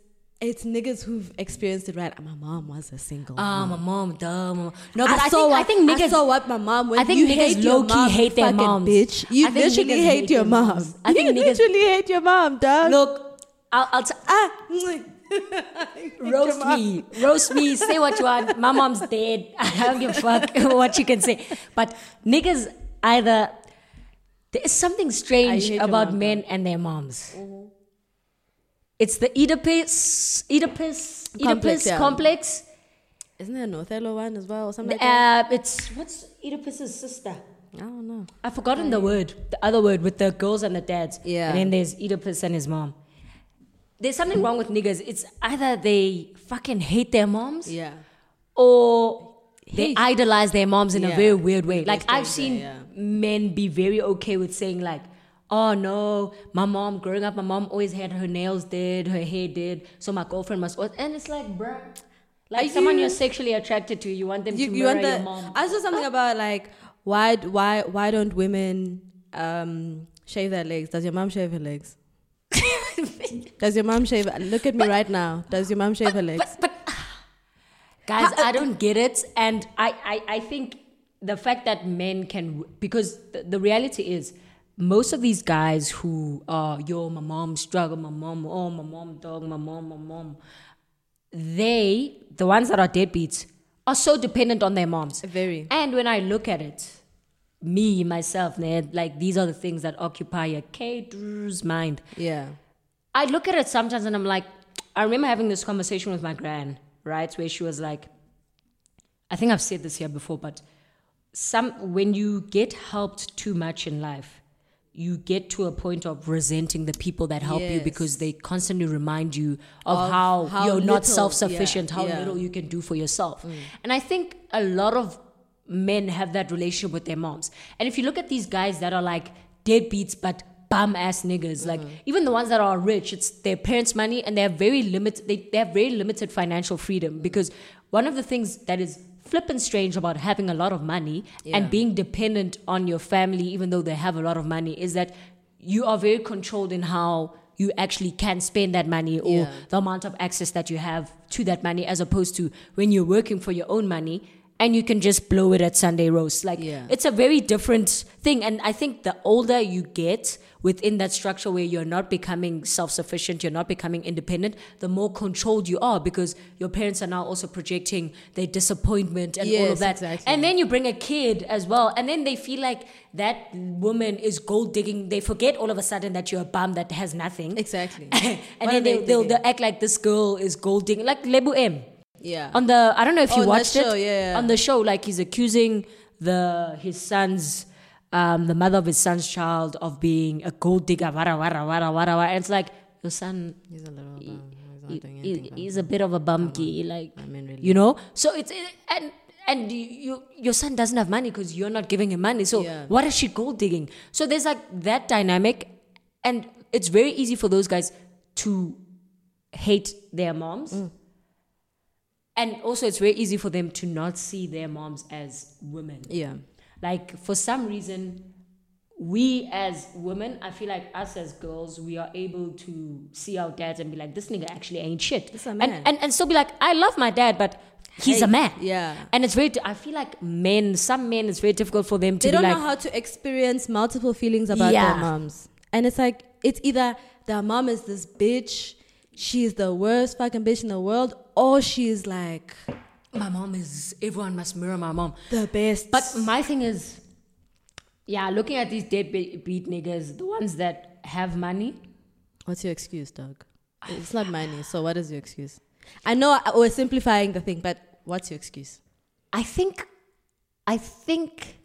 it's niggas who've experienced it right. My mom was a single. Ah, mom. my mom, dumb. No, but I, I, saw think what, I think niggas. I saw what my mom went. I think you niggas hate your low-key mom, hate their moms. Bitch, you literally hate, hate your mom. moms. I think you niggas- literally hate your mom, dog. Look, I'll, I'll t- ah, roast me, roast me. Say what you want. My mom's dead. I don't give a fuck what you can say. But niggas either there is something strange about mom, men and their moms. It's the Oedipus, Oedipus, Complex, Oedipus yeah. complex. Isn't there an Othello one as well or something like that? Uh, it's what's Oedipus's sister? I don't know. I've forgotten the word, the other word with the girls and the dads. Yeah. And then there's Oedipus and his mom. There's something wrong with niggas. It's either they fucking hate their moms Yeah. or they idolize their moms in a very weird way. Like I've seen yeah. men be very okay with saying like, "Oh no, my mom growing up, my mom always had her nails did, her hair did, so my girlfriend must." al-" And it's like, bruh, like Are someone you- you're sexually attracted to, you want them You, to you mirror want the, your mom. I saw something about like why why why don't women um, shave their legs? Does your mom shave her legs? Does your mom shave? Look at me right now. Does your mom shave her legs? But, but guys, I don't get it, and I, I, I think the fact that men can because the, the reality is most of these guys who are yo my mom struggle my mom oh my mom dog my mom my mom they the ones that are deadbeats are so dependent on their moms Very. and when I look at it me myself Ned, like these are the things that occupy a caterer's mind Yeah. I look at it sometimes and I'm like, I remember having this conversation with my gran, right? Where she was like, I think I've said this here before, but some when you get helped too much in life, you get to a point of resenting the people that help you because they constantly remind you of, Of how, how you're little- not self-sufficient, yeah, how yeah. little you can do for yourself. Mm. And I think a lot of men have that relationship with their moms. And if you look at these guys that are like deadbeats but bum ass niggas, like mm-hmm. even the ones that are rich, it's their parents' money and they have very limited they, they have very limited financial freedom because one of the things that is flippin' strange about having a lot of money Yeah. and being dependent on your family even though they have a lot of money is that you are very controlled in how you actually can spend that money or Yeah. the amount of access that you have to that money as opposed to when you're working for your own money and you can just blow it at Sunday roast. Like Yeah. it's a very different thing. And I think the older you get within that structure where you're not becoming self-sufficient, you're not becoming independent, the more controlled you are because your parents are now also projecting their disappointment and all of that. exactly. And then you bring a kid as well, and then they feel like that woman is gold digging. They forget all of a sudden that you're a bum that has nothing. Exactly. and What then they, they they'll, they'll act like this girl is gold digging, like Lebo M Yeah. on the. I don't know if Oh, you watched show, it yeah, yeah. on the show. Like he's accusing the his son's. Um, the mother of his son's child of being a gold digger, wara, wara, wara, wara, wara. And it's like, your son He's a little bum. He's he- he- he's a bit of a bumkey, like I mean, really. you know. So it's and and you, you your son doesn't have money because you're not giving him money. So Yeah. what is she gold digging? So there's like that dynamic, and it's very easy for those guys to hate their moms. Mm. And also, it's very easy for them to not see their moms as women. Yeah. Like, for some reason, we as women, I feel like us as girls, we are able to see our dads and be like, this nigga actually ain't shit. This a and, man. and, and still be like, I love my dad, but he's Hey, a man. yeah. And it's very, I feel like men, some men, it's very difficult for them to They don't like, know how to experience multiple feelings about Yeah. their moms. And it's like, it's either their mom is this bitch, she's the worst fucking bitch in the world, or she's like my mom is, everyone must mirror my mom. the best. But my thing is, yeah, looking at these deadbeat niggas, the ones that have money, What's your excuse, dog? It's not money, so what is your excuse? I know I- we're simplifying the thing, but what's your excuse? I think, I think,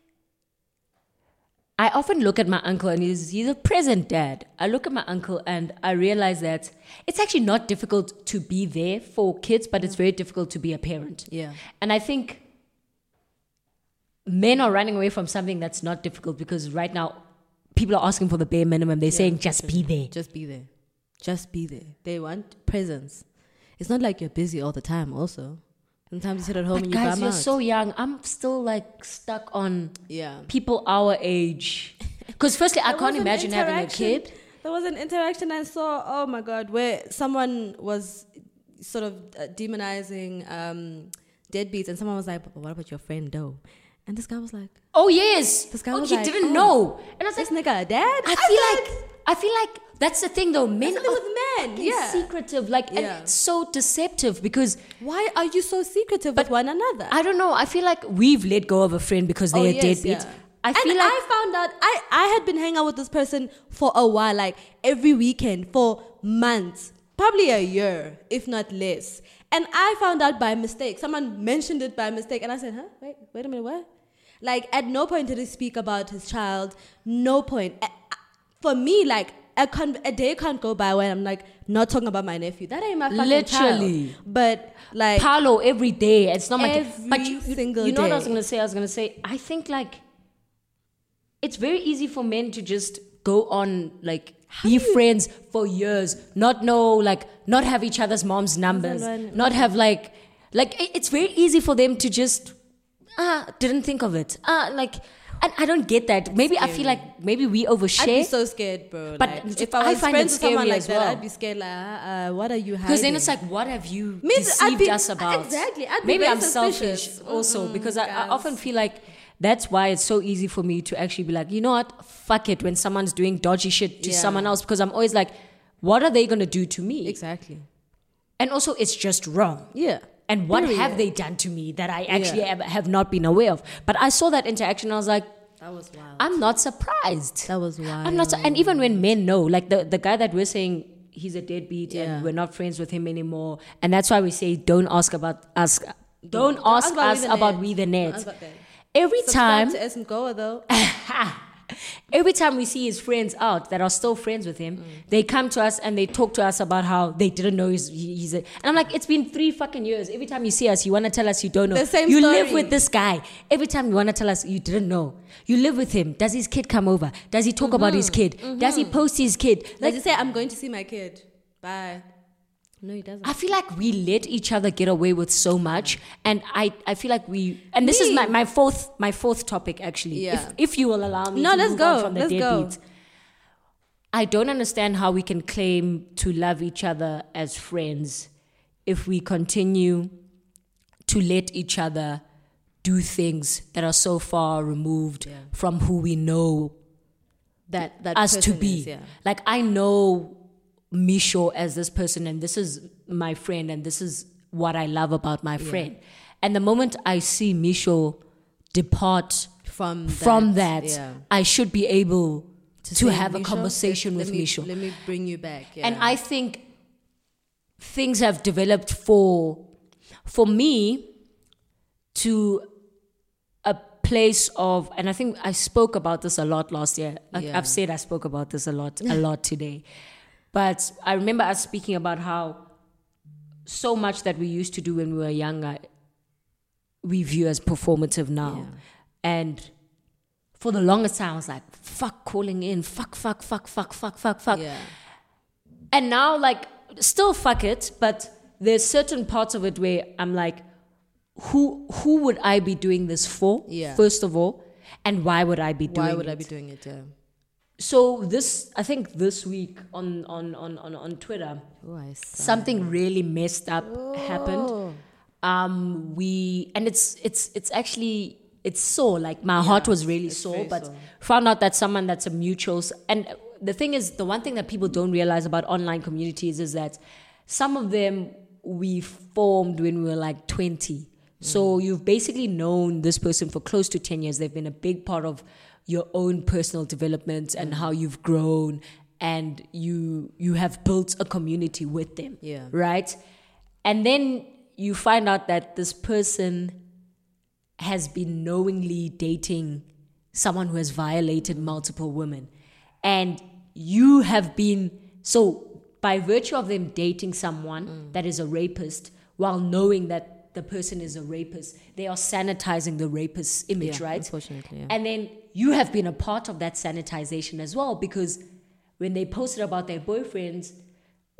I often look at my uncle and he's, he's a present dad. I look at my uncle and I realize that it's actually not difficult to be there for kids, but it's very difficult to be a parent. Yeah. And I think men are running away from something that's not difficult because right now people are asking for the bare minimum. They're saying just be there. Just be there. Just be there. They want presence. It's not like you're busy all the time, also. Sometimes you sit at home But and you guys, bum you're out. so young. I'm still like stuck on yeah. people our age. Because firstly, I can't imagine having a kid. There was an interaction I saw, oh my God, where someone was sort of uh, demonizing um, deadbeats, and someone was like, "But what about your friend Doe?" And this guy was like, Oh yes. This guy oh, was he like, didn't oh, know. And I was like, "This nigga, dad." I feel like I feel like that's the thing though. Men That's the thing are with men, yeah. secretive. Like and Yeah. it's so deceptive because why are you so secretive with one another? I don't know. I feel like we've let go of a friend because they're Oh, a yes, deadbeat. yeah. I and feel like I found out I, I had been hanging out with this person for a while, like every weekend for months, probably a year, if not less. And I found out by mistake. Someone mentioned it by mistake, and I said, "Huh? Wait, wait a minute, what?" Like at no point did he speak about his child. No point. For me, like a, con- a day can't go by when I'm like not talking about my nephew. That ain't my fucking Literally. child. But like Paolo every day. It's not my Every but you, you- single you know what I was gonna say? I was gonna say I think like it's very easy for men to just go on like be friends for years, not know like not have each other's mom's numbers, not have like like it's very easy for them to just ah didn't think of it ah like and I don't get that. Maybe I feel like maybe we overshare. I'd be so scared, bro. But like, if I I was find friends it with someone scary like as that, well. I'd be scared. Like, uh, uh, what are you hiding? Because then it's like, what have you Means I'd deceived be- us about? exactly, I'd be Maybe very I'm selfish suspicious. also Mm-mm, because I, I guys. often feel like that's why it's so easy for me to actually be like, you know what, fuck it when someone's doing dodgy shit to Yeah. someone else because I'm always like, what are they gonna do to me? exactly. And also, it's just wrong. Yeah. And what Period. have they done to me that I actually Yeah. have, not been aware of? But I saw that interaction. I was like, That was wild. I'm not surprised. that was wild. I'm not, and even when men know, like the, the guy that we're saying he's a deadbeat Yeah. and we're not friends with him anymore, and that's why we say don't ask about us, don't, Don't ask ask about us We about Net. we the net. Every Subscribe time, to S though. every time we see his friends out that are still friends with him, Mm. they come to us and they talk to us about how they didn't know he's, he- he's a. And I'm like, it's been three fucking years. Every time you see us, you want to tell us you don't know. The same you story. live with this guy. Every time you want to tell us you didn't know. You live with him. Does his kid come over? Does he talk about Mm-hmm. his kid? Does he post his kid? Like Like, you say, I'm going to see my kid. Bye. No, he doesn't. I feel like we let each other get away with so much, and I, I feel like we. And this is my, my fourth my fourth topic actually. Yeah. If, if you will allow me. No, to let's move on go. From the Let's go. I don't understand how we can claim to love each other as friends if we continue to let each other do things that are so far removed Yeah. from who we know that that us to be. is, yeah. Like I know Misho as this person, and this is my friend, and this is what I love about my friend. And the moment I see Misho depart From from that, yeah. I should be able to, say, have a conversation let, with let me, Misho. Let me bring you back. Yeah. And I think things have developed for for me to a place of and I think I spoke about this a lot last year. I, I've said I spoke about this a lot a lot today. But I remember us speaking about how so much that we used to do when we were younger we view as performative now. Yeah. And for the longest time I was like, fuck calling in, fuck, fuck, fuck, fuck, fuck, fuck, fuck. yeah. And now, like, still fuck it, but there's certain parts of it where I'm like, who who would I be doing this for? Yeah. First of all, and why would I be doing it? Why would it? I be doing it? Yeah. So this, I think, this week on on on on, on Twitter, Oh, saw. something really messed up happened. Oh. Um, we and it's it's it's actually it's sore. Like my heart was really sore, but sore. found out that someone that's a mutual. And the thing is, the one thing that people don't realize about online communities is that some of them we formed when we were like twenty. So you've basically known this person for close to ten years. They've been a big part of your own personal development and how you've grown, and you you have built a community with them Yeah. right? And then you find out that this person has been knowingly dating someone who has violated multiple women. And you have been, so by virtue of them dating someone mm. that is a rapist while knowing that the person is a rapist, they are sanitizing the rapist's image, Yeah, right? Unfortunately. Yeah. And then you have been a part of that sanitization as well because when they posted about their boyfriends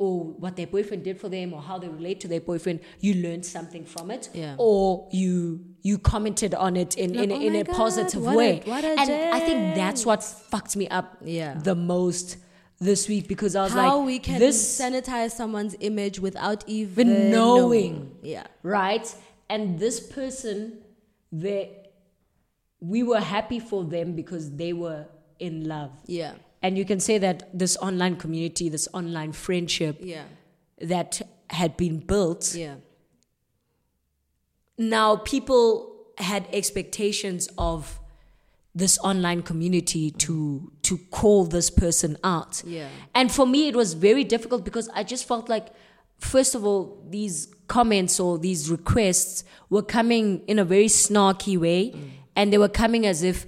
or what their boyfriend did for them or how they relate to their boyfriend, you learned something from it. Yeah. Or you you commented on it in, in, Like, a- "Oh in a God, positive way. a and I think that's what fucked me up Yeah. the most this week because I was How like, how we can this sanitize someone's image without even, Even knowing. knowing. Yeah. right? And this person, they, we were happy for them because they were in love. Yeah. And you can say that this online community, this online friendship Yeah. that had been built, Yeah. now people had expectations of this online community to to call this person out. Yeah. And for me it was very difficult because I just felt like first of all these comments or these requests were coming in a very snarky way mm. And they were coming as if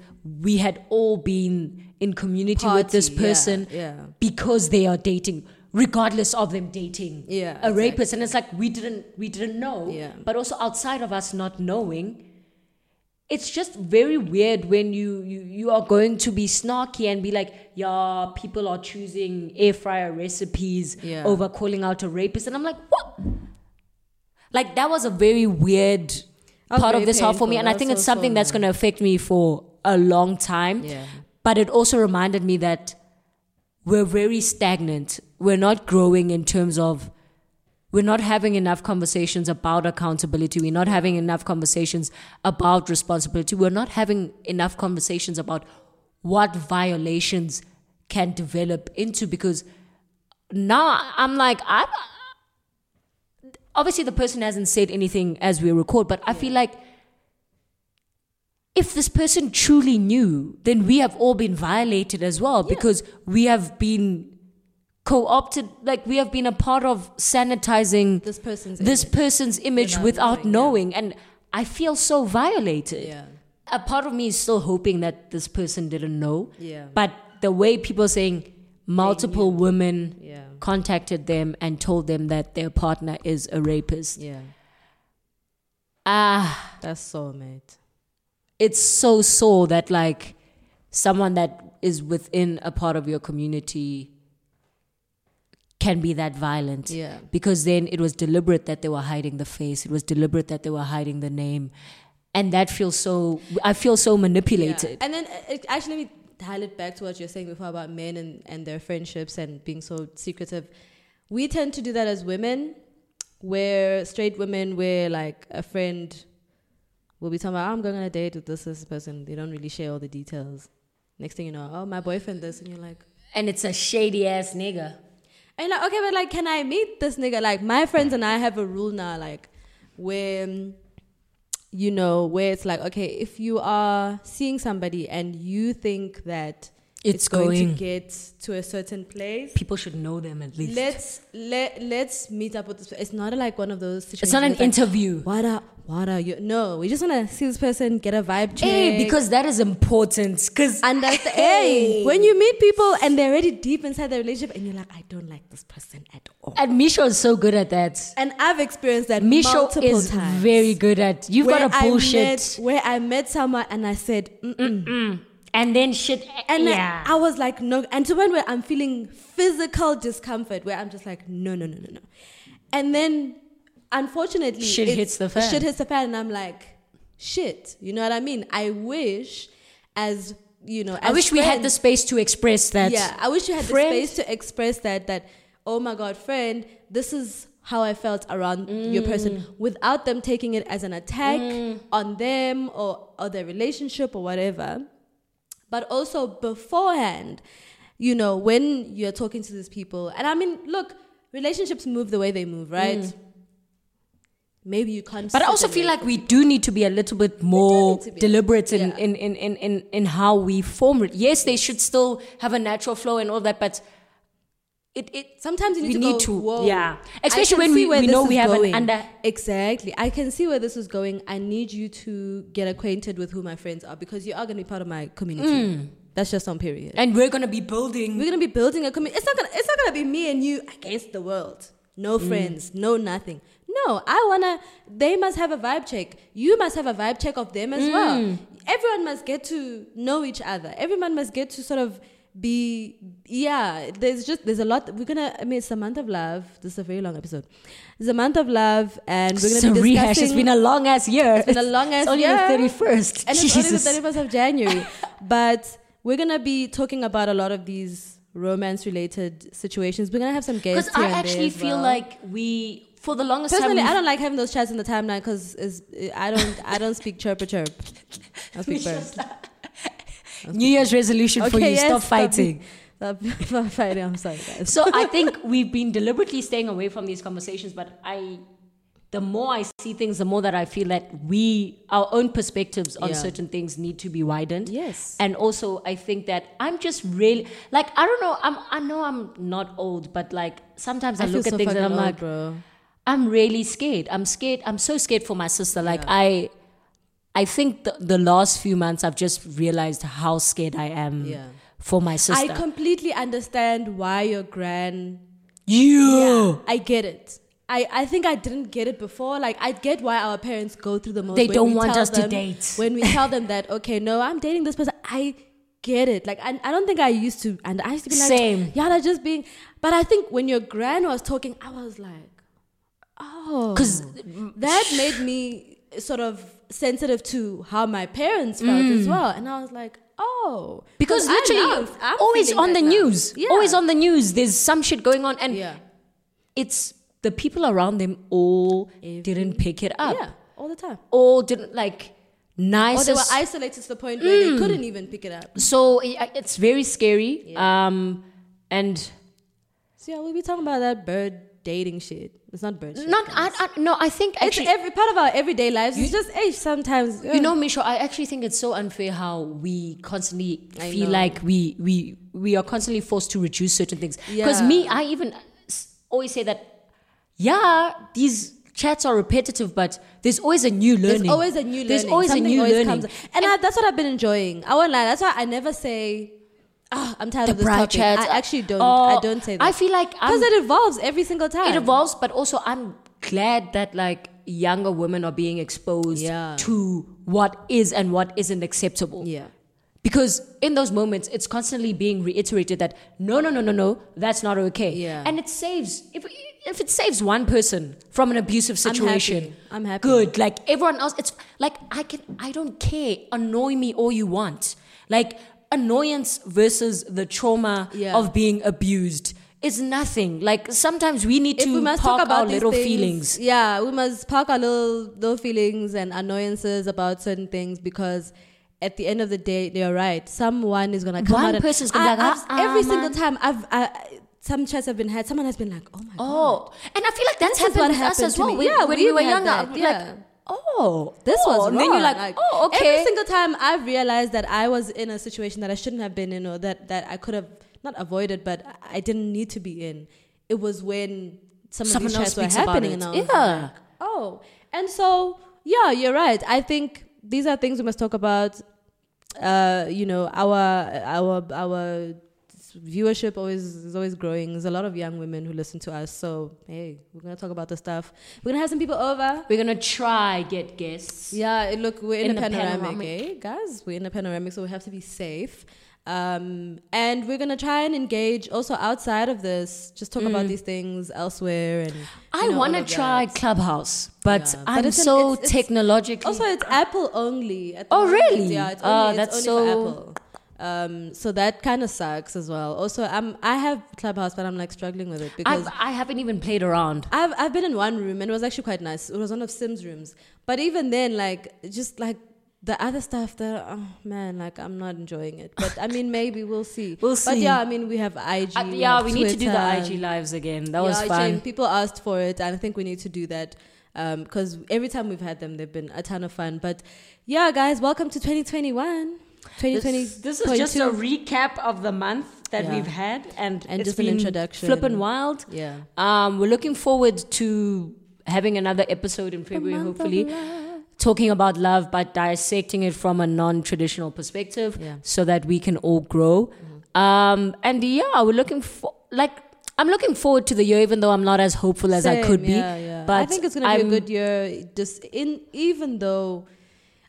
we had all been in community with this Party, yeah, person yeah. because they are dating regardless of them dating Yeah, a rapist and it's like we didn't we didn't know Yeah. but also outside of us not knowing it's just very weird when you, you you are going to be snarky and be like yeah people are choosing air fryer recipes Yeah. over calling out a rapist and i'm like what like that was a very weird part of this half for me and i think it's so, so something that's going to affect me for a long time Yeah. but it also reminded me that we're very stagnant. We're not growing in terms of we're not having enough conversations about accountability. We're not having enough conversations about responsibility. We're not having enough conversations about what violations can develop into because now I'm like I obviously the person hasn't said anything as we record, but I feel like if this person truly knew, then we have all been violated as well because we have been co-opted, like we have been a part of sanitizing This person's this image. person's image Without without knowing, knowing, and I feel so violated. Yeah. A part of me is still hoping that this person didn't know. Yeah. But the way people are saying multiple women Yeah. contacted them and told them that their partner is a rapist. Yeah. Ah, That's so mate. it's so sore that like someone that is within a part of your community can be that violent. Yeah. Because then it was deliberate that they were hiding the face. It was deliberate that they were hiding the name. And that feels so I feel so manipulated. Yeah. And then uh, it, actually, let me dial it back to what you're saying before about men and, and their friendships and being so secretive. We tend to do that as women, where straight women, where like a friend will be talking about, "Oh, I'm going on a date with this, this person. They don't really share all the details. Next thing you know, oh, my boyfriend this. And you're like, And it's a shady ass nigga. and you're like, okay, but like, can I meet this nigga? Like, my friends and I have a rule now, like, where, um, you know, where it's like, okay, if you are seeing somebody and you think that It's going, going- to get to a certain place, People should know them at least. let's let let's meet up with this. It's not like one of those situations. it's not an like, interview. What are what are you? No, we just want to see this person, get a vibe check. Hey, because that is important. Because and that's Hey, when you meet people and they're already deep inside the relationship, and you're like, I don't like this person at all. and Misho is so good at that. And I've experienced that Misho is times. very good at. You've where got a bullshit, I met- where I met someone and I said, Mm-mm. And then shit. and yeah, I, I was like, no. And to one where I'm feeling physical discomfort, where I'm just like, no, no, no, no, no. And then, unfortunately, Shit hits the fan. Shit hits the fan, and I'm like, shit. You know what I mean? I wish, as you know, I as wish we had the space to express that. Yeah, I wish you had Friend- the space to express that. That oh my god, friend, this is how I felt around your Mm. person, without them taking it as an attack on them or or their relationship or whatever. But also beforehand, you know, when you're talking to these people, and I mean, look, relationships move the way they move, right? Maybe you can't. Mm. But I also feel like we do need to be a little bit more need to be. deliberate in, Yeah. in, in, in, in, in how we form it. Yes, they should still have a natural flow and all that, but it, it Sometimes you need we to need go, to, "Whoa, yeah. Especially when we, we know we have going. an under. Exactly. I can see where this is going. I need you to get acquainted with who my friends are because you are going to be part of my community. Mm. That's just on period. And we're going to be building. We're going to be building a community. It's not going to it's not going to be me and you against the world. No Mm. friends, no nothing. No, I want to they must have a vibe check. You must have a vibe check of them as Mm. well. Everyone must get to know each other. Everyone must get to sort of be yeah there's just there's a lot we're gonna i mean it's a month of love this is a very long episode it's a month of love and we're gonna a be rehash. discussing It's been a long ass year. It's been a long ass only year. the 31st. and it's only the 31st of January. but we're gonna be talking about a lot of these romance related situations. We're gonna have some guests Because I actually feel well. like we, for the longest Personally, time, I don't like having those chats in the timeline because I don't I don't speak chirp or chirp. I speak bird. New Year's resolution for you: yes, stop fighting. Stop, stop fighting. I'm sorry, guys. so I think we've been deliberately staying away from these conversations, but I the more I see things, the more that I feel that we our own perspectives on Yeah. certain things need to be widened. Yes. And also I think that I'm just really like I don't know, I'm I know I'm not old, but like sometimes I, I look at so things and I'm old, like bro. I'm really scared. I'm scared. I'm so scared for my sister. Like Yeah. I I think the, the last few months I've just realized how scared I am Yeah. for my sister. I completely understand why your gran. yeah. I get it. I, I think I didn't get it before. Like I get why our parents go through the most. They don't want us to date. When we tell them that okay, no, I'm dating this person. I get it. Like I, I don't think I used to, and I used to be like, Same. Yeah, they're just being. But I think when your gran was talking, I was like, oh, because that made me sort of sensitive to how my parents felt as well, and I was like, oh, Mm. Because literally, always on the now. news. Yeah. Always on the news. There's some shit going on, and Yeah. it's the people around them all Every- didn't pick it up. Yeah, all the time. All didn't like nice. Or they were isolated to the point where they couldn't even pick it up. so it's very scary. Yeah. Um, and So yeah, we'll be talking about that bird dating shit. It's not bird not I, I no. I think it's every part of our everyday lives. It's just hey, sometimes you know, Misho, I actually think it's so unfair how we constantly I feel know. like we we we are constantly forced to reduce certain things. Because Yeah. me, I even always say that, yeah, these chats are repetitive, but there's always a new learning. There's always a new learning. There's always Something a new always learning. comes- and I, that's what I've been enjoying. I won't lie. That's why I never say, ah, I'm tired the of this topic. chats. I actually don't. Oh, I don't say that. I feel like because it evolves every single time. it evolves, but also I'm glad that like younger women are being exposed Yeah. to what is and what isn't acceptable. Yeah. Because in those moments, it's constantly being reiterated that no, no, no, no, no, that's not okay. Yeah. And it saves if if it saves one person from an abusive situation. I'm situation. happy. I'm happy. Good. Like everyone else, it's like I can I don't care. Annoy me all you want. Like annoyance versus the trauma Yeah. of being abused is nothing. Like sometimes we need If to we must park talk about our little things, feelings. yeah, we must park our little little feelings and annoyances about certain things because at the end of the day, you're right. Someone is gonna come One out. and- person's gonna I- like, I've- "Ah, every ah, single man." time I've I, some chats have been had. Someone has been like, "Oh my god." Oh, and I feel like that's is happened what with us happened as to well. me. Yeah, when we we were younger, yeah. like, oh, this oh. was and wrong. then you're like, oh, okay. Every single time I've realized that I was in a situation that I shouldn't have been in, or that that I could have not avoided, but I didn't need to be in. It was when some of Someone these else chats were happening, and I was Yeah. like, oh, and so yeah, you're right. I think these are things we must talk about. Uh, you know, our our our viewership always is always growing. There's a lot of young women who listen to us. So hey, we're gonna talk about the stuff. We're gonna have some people over. We're gonna try get guests. Yeah, look, we're in, In a panoramic, panoramic. eh, guys? We're in a panoramic, so we have to be safe. Um, and we're gonna try and engage also outside of this. Just talk about these things elsewhere. And Mm. I know, wanna try that. Clubhouse, but Yeah. I'm an- so it's- it's- technologically. Also, it's Apple only. At the Oh, moment. really? Yeah, it's Ah, only, it's that's only so- for Apple. Um, so that kind of sucks as well. Also, I'm I have Clubhouse, but I'm like struggling with it because I've, I haven't even played around. I've I've been in one room and it was actually quite nice. It was one of Sim's rooms, but even then, like just like the other stuff, that oh man, like I'm not enjoying it. But I mean, maybe we'll see. We'll see But yeah, I mean, we have IG. Uh, yeah, have we need to do the IG lives again. That was Yeah, fun. Jane, people asked for it, and I think we need to do that because every time we've had them, they've been a ton of fun. But yeah, guys, welcome to 2021. 2020. This, this is just a recap of the month that Yeah. we've had, and, And it's just an introduction. Flippin' wild. yeah. Um, we're looking forward to having another episode in February, hopefully, talking about love, but dissecting it from a non-traditional perspective, Yeah. so that we can all grow. Um, and yeah, we're looking for like I'm looking forward to the year, even though I'm not as hopeful as I could be. Yeah, yeah. But I think it's gonna be I'm- a good year. Just in even though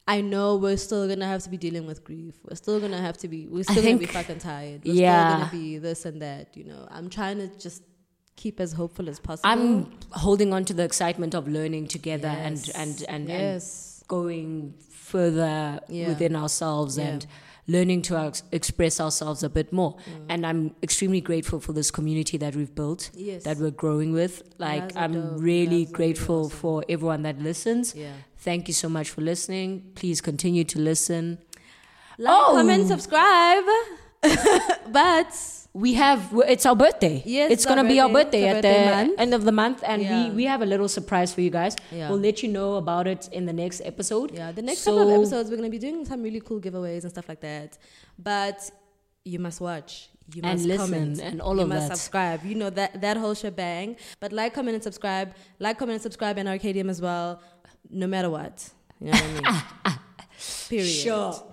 I know we're still gonna have to be dealing with grief. We're still gonna have to be. We're still gonna be fucking tired. We're Yeah. still gonna be this and that. You know, I'm trying to just keep as hopeful as possible. I'm holding on to the excitement of learning together Yes. and and and, and going further Yeah. within ourselves Yeah. and learning to ex- express ourselves a bit more. Mm. And I'm extremely grateful for this community that we've built, Yes. that we're growing with. Like, I'm. Really are really grateful awesome. for everyone that listens. Yeah. Thank you so much for listening. Please continue to listen. Like, Oh! comment, subscribe. but We have it's our birthday. Yes, it's it's gonna be our birthday. birthday at the month. end of the month, and Yeah. we we have a little surprise for you guys. Yeah. We'll let you know about it in the next episode. yeah, the next So- couple of episodes we're gonna be doing some really cool giveaways and stuff like that. But you must watch. You And must listen comment, and all of us. you of must that. subscribe. You know that that whole shebang. But like, comment, and subscribe. Like, comment, and subscribe, and Arcadium as well. No matter what. You know what I mean? Period. Sure.